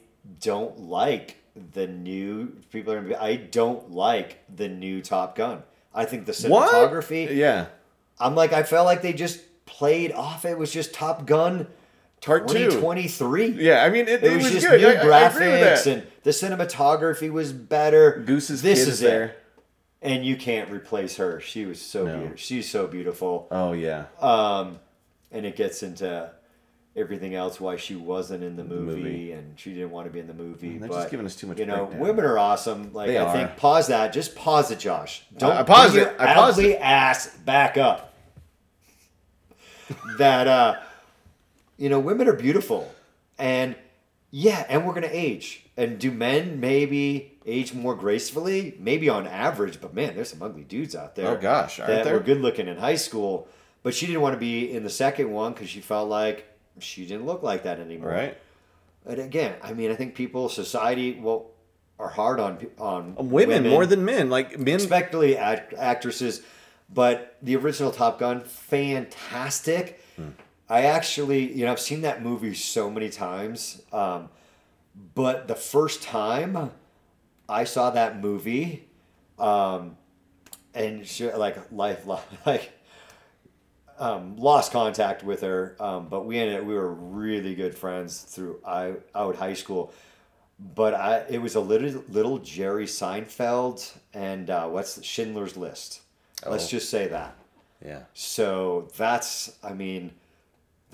don't like the new people are. gonna be- I don't like the new Top Gun. I think the cinematography. Yeah. I'm like, I felt like they just played off. It was just Top Gun Part two. 2023. Yeah, I mean it, It, it was, was just good. new I, I graphics that. and the cinematography was better. Goose's this is is there. it. And you can't replace her. She was so No. beautiful. She's so beautiful. Oh yeah. Um, and it gets into everything else why she wasn't in the movie, movie. and she didn't want to be in the movie. They're but just giving us too much You know, breakdown. women are awesome. Like They I are. think pause that. Just pause it, Josh. Don't I bring it. I paused ugly it. ass back up. that uh, you know, women are beautiful, and yeah, and we're gonna age. And do men maybe age more gracefully? Maybe on average, but man, there's some ugly dudes out there. Oh, gosh, aren't that there? were good looking in high school, but she didn't want to be in the second one because she felt like she didn't look like that anymore. Right. And again, I mean, I think people, society, well, are hard on on Women, more than men. Like men. especially act- actresses. But the original Top Gun, fantastic. Hmm. I actually, you know, I've seen that movie so many times. Um, but the first time I saw that movie, um, and she, like life, like um, lost contact with her. Um, but we ended, we were really good friends through I out high school. But I, it was a little little Jerry Seinfeld and uh, what's the, Schindler's List. Let's Oh. just say that. yeah. So that's, I mean,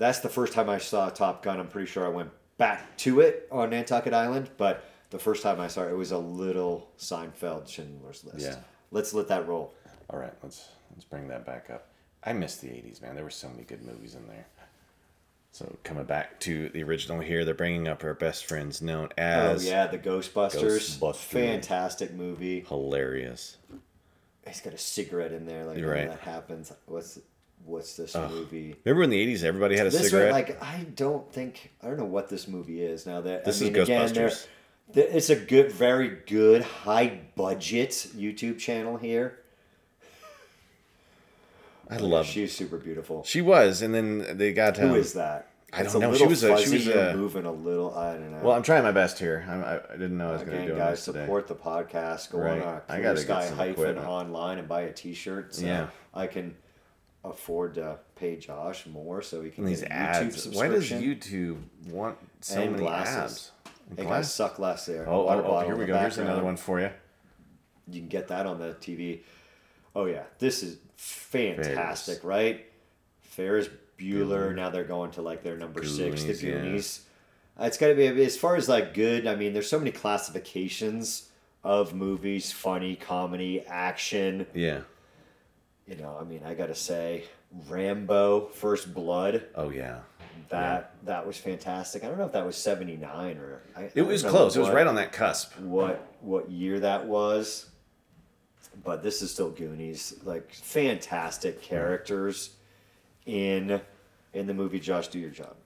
that's the first time I saw Top Gun. I'm pretty sure I went back to it on Nantucket Island, but the first time I saw it, it was a little Seinfeld Schindler's List. Yeah. Let's let that roll. All right. Let's let's bring that back up. I miss the '80s, man. There were so many good movies in there. So coming back to the original here, they're bringing up our best friends known oh, as. Oh yeah, the Ghostbusters. Ghostbusters. Fantastic movie. hilarious. He's got a cigarette in there. Like right. that happens. What's what's this movie? Remember in the '80s, everybody had a This cigarette. one, like I don't think I don't know what this movie is now. That This I is mean, again, Ghostbusters. there- it's a good, very good, high budget YouTube channel here. I love. She, She's super beautiful. she was, and then they got. Um, Who is that? I It's don't a know. She was a- she was a- moving a little. I don't know. Well, I'm trying my best here. I'm, I, I didn't know I was going to Again, do guys, this today. support the podcast. Go Right. on uh, I gotta Sky hyphen equipment. online and buy a T-shirt. So Yeah. I can afford to pay Josh more so he can And these get ads. Why does. YouTube want so And many glasses. ads? Guys, glass- suck less there. Oh, oh, Water oh, oh, here we go. Here's another one for you. You can get that on the TV. Oh yeah, this is fantastic, right? Ferris Bueller. Now they're going to like their number six, the Goonies, yeah. Goonies. It's got to be as far as like good. I mean, there's so many classifications of movies: funny, comedy, action. Yeah. You know, I mean, I gotta say, Rambo: First Blood. Oh yeah. That that was fantastic. I don't know if that was '79 or. I, It was close. It was right on that cusp. what what year that was but this is still goonies like fantastic hmm. characters in in the movie josh do your job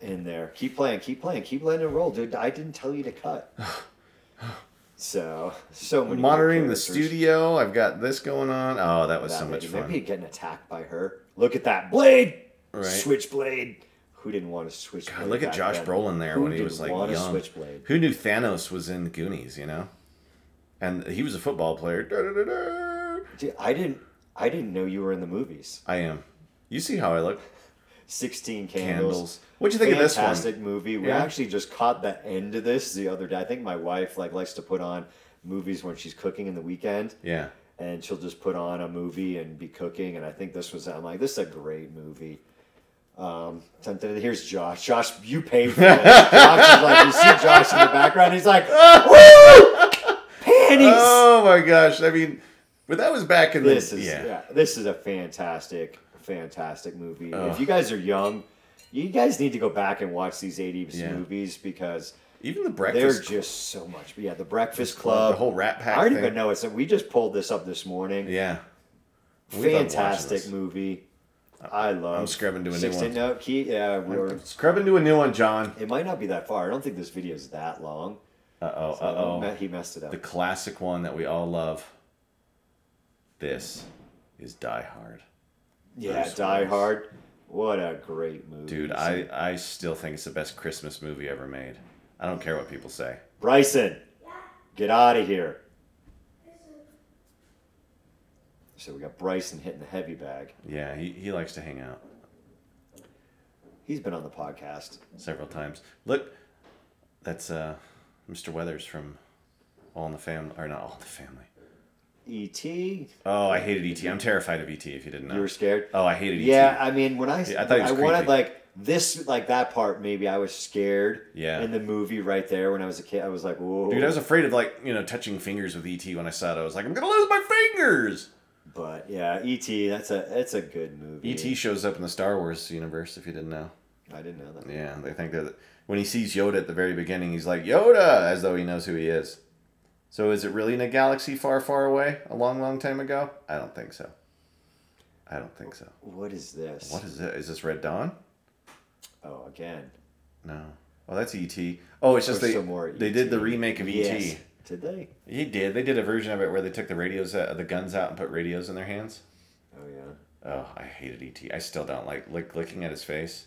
in there keep playing keep playing keep letting it roll dude i didn't tell you to cut so so many Monitoring the studio. I've got this going on. Oh, that was That so much fun. maybe getting attacked by her look at that blade Right. switchblade who didn't want to switch God, look at Josh Brolin there when he was like young. switchblade Who knew Thanos was in Goonies? You know, and he was a football player. Da-da-da-da. Dude, i didn't i didn't know you were in the movies I am. You see how I look? 16 Candles. Candles. What'd you think of this one? Fantastic movie. We Yeah? actually just caught the end of this the other day. I think my wife like likes to put on movies when she's cooking in the weekend. Yeah. and she'll just put on a movie and be cooking. And I think this was, I'm like, this is a great movie. Um, here's Josh. Josh, you paid for it. Josh is like, you see Josh in the background. He's like, woo! Panties! Oh my gosh! I mean, but that was back in the this is yeah. yeah. this is a fantastic, fantastic movie. If you guys are young, you guys need to go back and watch these 80s Yeah. movies because Even the breakfast they're just so much. Yeah, the Breakfast Club, the whole Rat Pack I don't thing. even know it's. We just pulled this up this morning. Yeah. We fantastic movie. I love. I'm scrubbing to a new one. No, key, yeah, we're, Scrub into a new one, John. it might not be that far. I don't think this video is that long. Uh oh. So Uh oh. he messed it up. The classic one that we all love. This is Die Hard. Yeah, Bruce Die Willis. Hard. What a great movie, Dude, I, I still think it's the best Christmas movie ever made. I don't care what people say. Bryson, get out of here. So we got Bryson hitting the heavy bag. Yeah, he, he likes to hang out He's been on the podcast. several times. Look, that's uh, Mr. Weathers from All in the Family, or not All in the Family. E.T. Oh, I hated ET. I'm terrified of ET. If you didn't know, You were scared. Oh, I hated ET. Yeah, I mean, when I Yeah, I thought I wanted creepy. like this, like that part. Maybe I was scared. Yeah. In the movie, right there, when I was a kid, I was like, "Whoa!" Dude, I was afraid of like you know touching fingers with ET when I saw it. I was like, I'm gonna lose my fingers. But yeah, E.T. That's a that's a good movie. ET shows up in the Star Wars universe. If you didn't know, I didn't know that. yeah, they think that when he sees Yoda at the very beginning, he's like Yoda, as though he knows who he is. So is it really in a galaxy far, far away, a long, long time ago? I don't think so. I don't think so. What is this? What is it? Is this Red Dawn? Oh, again. No. Oh, that's ET. Oh, it's just There's they they did the remake of E ET. Yes. Did they? He did. They did a version of it where they took the radios, uh, the guns out, and put radios in their hands. Oh yeah. Oh, I hated ET. I still don't like like looking at his face.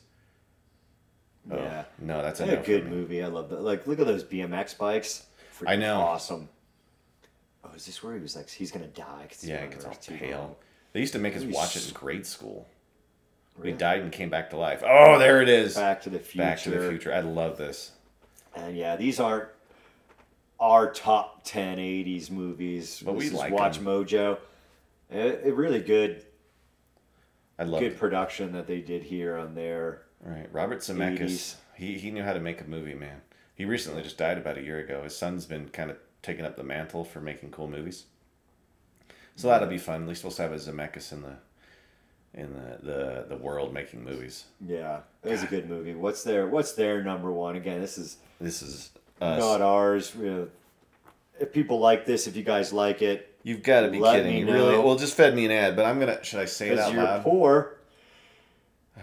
Oh, Yeah. No, that's a a no for good movie. I love that. Like, look at those BMX bikes. I know. Awesome. Oh, is this where he was like, he's gonna die? 'cause he's Yeah, it gets all too long? pale. They used to make us watch it in grade school. Really? He died and came back to life. Oh, there it is. Back to the Future. Back to the future. I love this. And yeah, these aren't our top 10 80s movies. But this we like Watch 'em. Mojo. It, it really good, I love good it. production that they did here on there. Right, Robert Zemeckis. 80s. He he knew how to make a movie, man. He recently just died about a year ago. His son's been kind of taking up the mantle for making cool movies. So that'll be fun. At least we'll have a Zemeckis in the in the, the, the world making movies. Yeah, it was a good movie. What's their What's their number one? Again, this is This is us. not ours. You know, if people like this, if you guys like it, You've got to be kidding. me really? Well, just fed me an ad, but I'm gonna. Should I say it out you're loud? poor.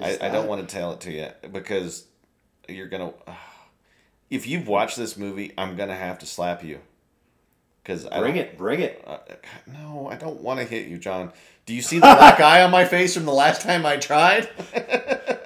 I, I don't want to tell it to you because you're gonna. If you've watched this movie, I'm gonna have to slap you. Because I Bring it, bring it. Uh, no, I don't want to hit you, John. Do you see the black eye on my face from the last time I tried?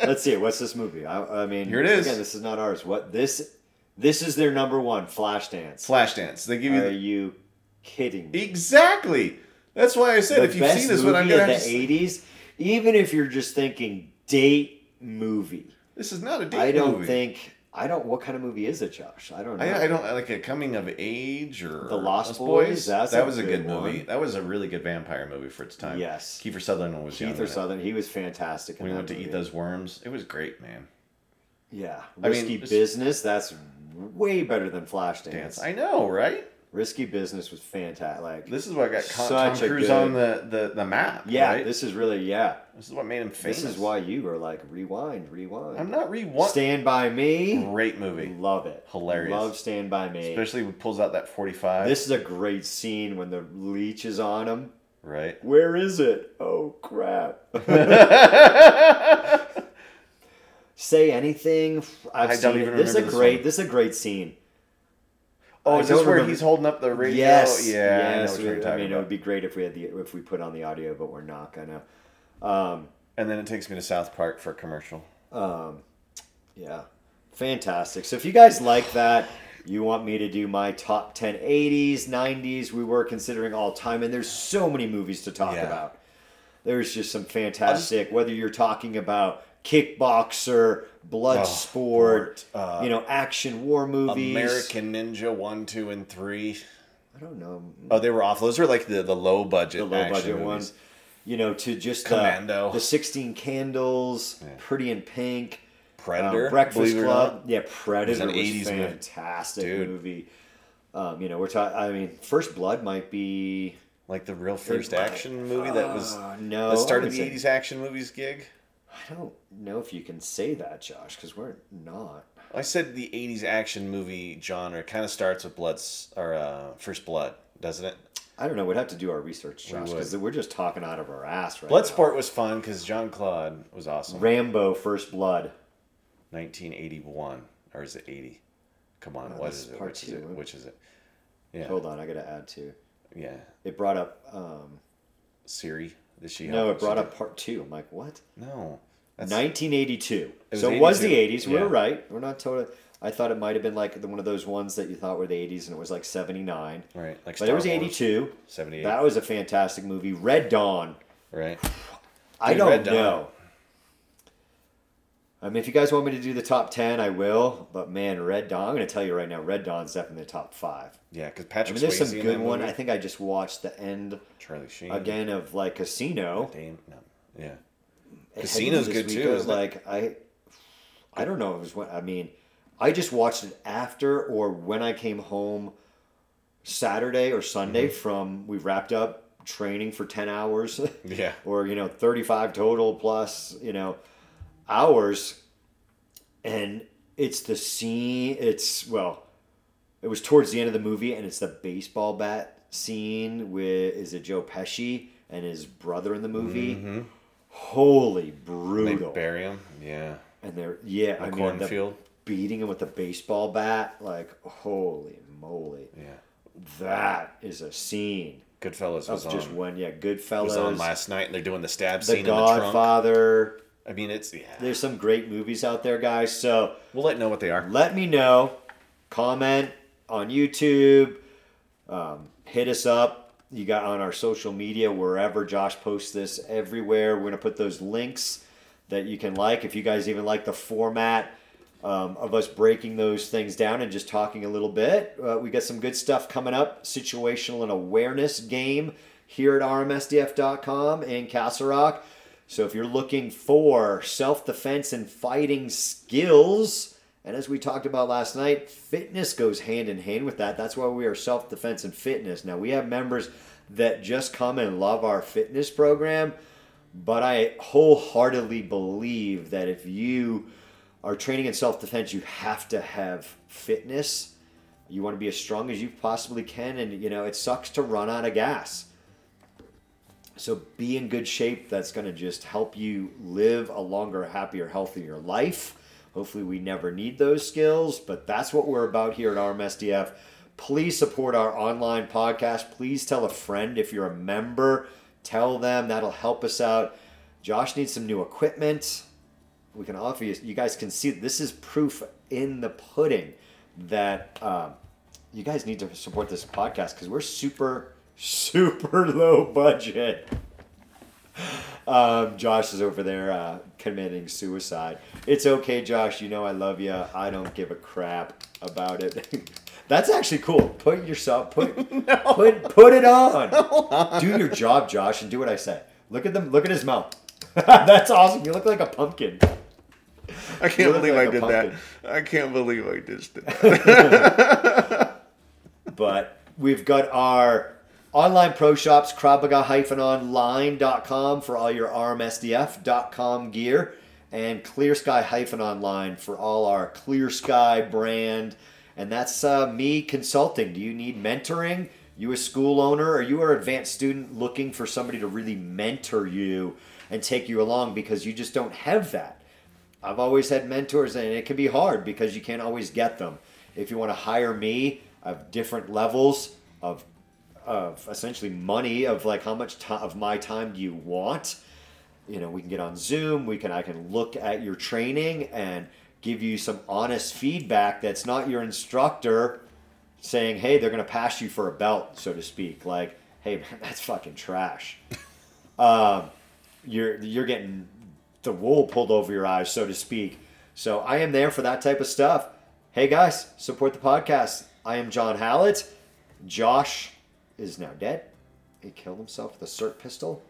Let's see. What's this movie? I, I mean, Here it is. Again, this is not ours. What this? This is their number one. Flashdance. Flashdance. They give you Are the, you kidding me? exactly. That's why I said the if you've seen this one, I'm gonna the to. s- '80s. Even if you're just thinking date movie, This is not a date I don't movie. think. I don't. What kind of movie is it, Josh? I don't know. I, I don't like a coming of age or The Lost Boys? That was a good good movie. one. That was a really good vampire movie for its time. Yes. Kiefer Sutherland was Keith or. Southern. He was fantastic. In that went to eat those worms, it was great, man. Yeah, I mean, Risky Business. That's way better than Flashdance. Dance. I know, right? Risky Business was fantastic. Like, This is what got Con- Tom Cruise good- on the, the, the map. yeah, right? this is really yeah. This is what made him famous. This is why you are like rewind, rewind. I'm not re-one. Stand by Me. Great movie, Love it. Hilarious. Love Stand by Me. especially when pulls out that 45. This is a great scene when the leech is on him. right. Where is it? Oh crap! Say anything. I've I don't even it. This is a this great. one. This is a great scene. Oh, I is this where remember- he's holding up the radio? Yes. Yeah, I know yes. what you're I mean, it would be great if we had the if we put on the audio, but we're not gonna. Um, And then it takes me to South Park for a commercial. um, yeah, fantastic. So if you guys like that, you want me to do my top 10 80s, 90s. We were considering all time, and there's so many movies to talk Yeah. about. There's just some fantastic. whether you're talking about kickboxer, blood Oh, sport, uh, you know, action war movies. American Ninja one, two, and three. I don't know. Oh, they were awful. Those were like the, the low budget, the low budget movies. ones. You know, to just Commando. The, the 16 Candles, Yeah. Pretty in Pink, Predator, um, Breakfast believe it or Club. Yeah, Predator was, an 80s fantastic Dude. movie. Um, you know, we're talking. I mean, First Blood might be. Like the real first action movie that was Uh, no, that started the '80s action movies gig. I don't know if you can say that, Josh, because we're not. I said the '80s action movie genre kind of starts with Blood or uh, First Blood, doesn't it? I don't know. We'd have to do our research, Josh, because we're just talking out of our ass right now. Bloodsport was fun because John Claude was awesome. Rambo, First Blood. 1981 or is it 80? Come on, Oh, what is is it? part Which is two. it? Which is it? Yeah, Hold on, I got to add two. yeah. It brought up. Um, Siri, did she? no, it brought up part two. I'm like, what? No, that's 1982. was so it was the 82, 80s. We were right. We're not totally. I thought it might have been like the, one of those ones that you thought were the 80s, and it was like 79. right. Like But Star it was Wars, 82. 78. That was a fantastic movie. Red Dawn. right. I don't know. I mean, if you guys want me to do the top 10, I will. But man, Red Dawn, I'm going to tell you right now, Red Dawn's definitely the top five. Yeah, because Patrick I mean, there's Swayze some in good one. movie. I think I just watched the end Charlie Sheen again of like Casino. Dame, no, yeah. Casino's good too, I was isn't like I, I don't know. It was when I mean, I just watched it after or when I came home, Saturday or Sunday Mm-hmm. from we wrapped up training for ten hours, Yeah. or you know thirty five total plus you know hours, and it's the scene. It's well, it was towards the end of the movie, and it's the baseball bat scene with is it Joe Pesci and his brother in the movie. Holy They brutal! bury him. Yeah. and they're yeah, The I mean, cornfield. beating him with a baseball bat, like holy moly, Yeah. that is a scene Goodfellas was on. just when yeah, was Goodfellas, on last night, and they're doing the stab The scene in the trunk. Godfather. I mean, it's yeah. There's some great movies out there, guys. So We'll let know what they are. let me know. Comment on YouTube. Um, hit us up. You got on our social media wherever Josh posts this everywhere. We're gonna put those links that you can like. If you guys even like the format um, of us breaking those things down and just talking a little bit, uh, we got some good stuff coming up. Situational and awareness game here at rmsdf.com in Castle Rock. So if you're looking for self defense and fighting skills, and as we talked about last night, fitness goes hand in hand with that. That's why we are self defense and fitness. Now, we have members that just come and love our fitness program, but I wholeheartedly believe that if you are training in self defense, you have to have fitness. You want to be as strong as you possibly can, and you know, it sucks to run out of gas. So be in good shape. That's going to just help you live a longer, happier, healthier life. Hopefully, we never need those skills, but that's what we're about here at RMSDF. Please support our online podcast. Please tell a friend if you're a member. Tell them that'll help us out. Josh needs some new equipment. We can offer you. You guys can see this is proof in the pudding that um, you guys need to support this podcast because we're super, super low budget. Um, Josh is over there uh, committing suicide. It's okay, Josh. You know I love you. I don't give a crap about it. That's actually cool. Put yourself put no. put put it on. Do your job, Josh, and do what I say. Look at them. Look at his mouth. That's awesome. You look like a pumpkin. I can't believe like I did pumpkin. that. I can't believe I just did that. but we've got our online pro shops, kravmaga-online.com for all your rmsdf.com gear, and Clear Sky-online for all our Clear Sky brand. And that's uh, me consulting. Do you need mentoring? You a school owner or you are an advanced student looking for somebody to really mentor you and take you along because you just don't have that. I've always had mentors, and it can be hard because you can't always get them. If you want to hire me, I have different levels of, of essentially money of like how much time of my time do you want. You know, we can get on Zoom. We can I can look at your training and give you some honest feedback. That's not your instructor saying, "Hey, they're going to pass you for a belt," so to speak. Like, "Hey, man, that's fucking trash." Um, you're you're getting the wool pulled over your eyes, so to speak. So I am there for that type of stuff. Hey guys, support the podcast. I am John Hallett. Josh is now dead. He killed himself with a SIRT pistol.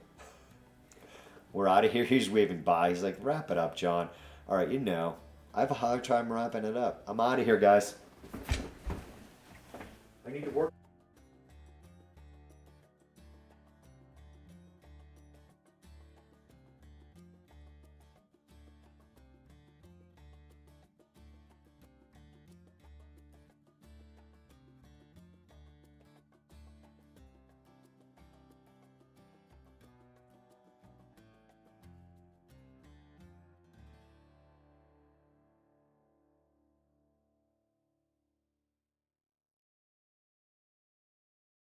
We're out of here. He's waving bye. He's like, wrap it up, John. All right, you know. I have a hard time wrapping it up. I'm out of here, guys. I need to work.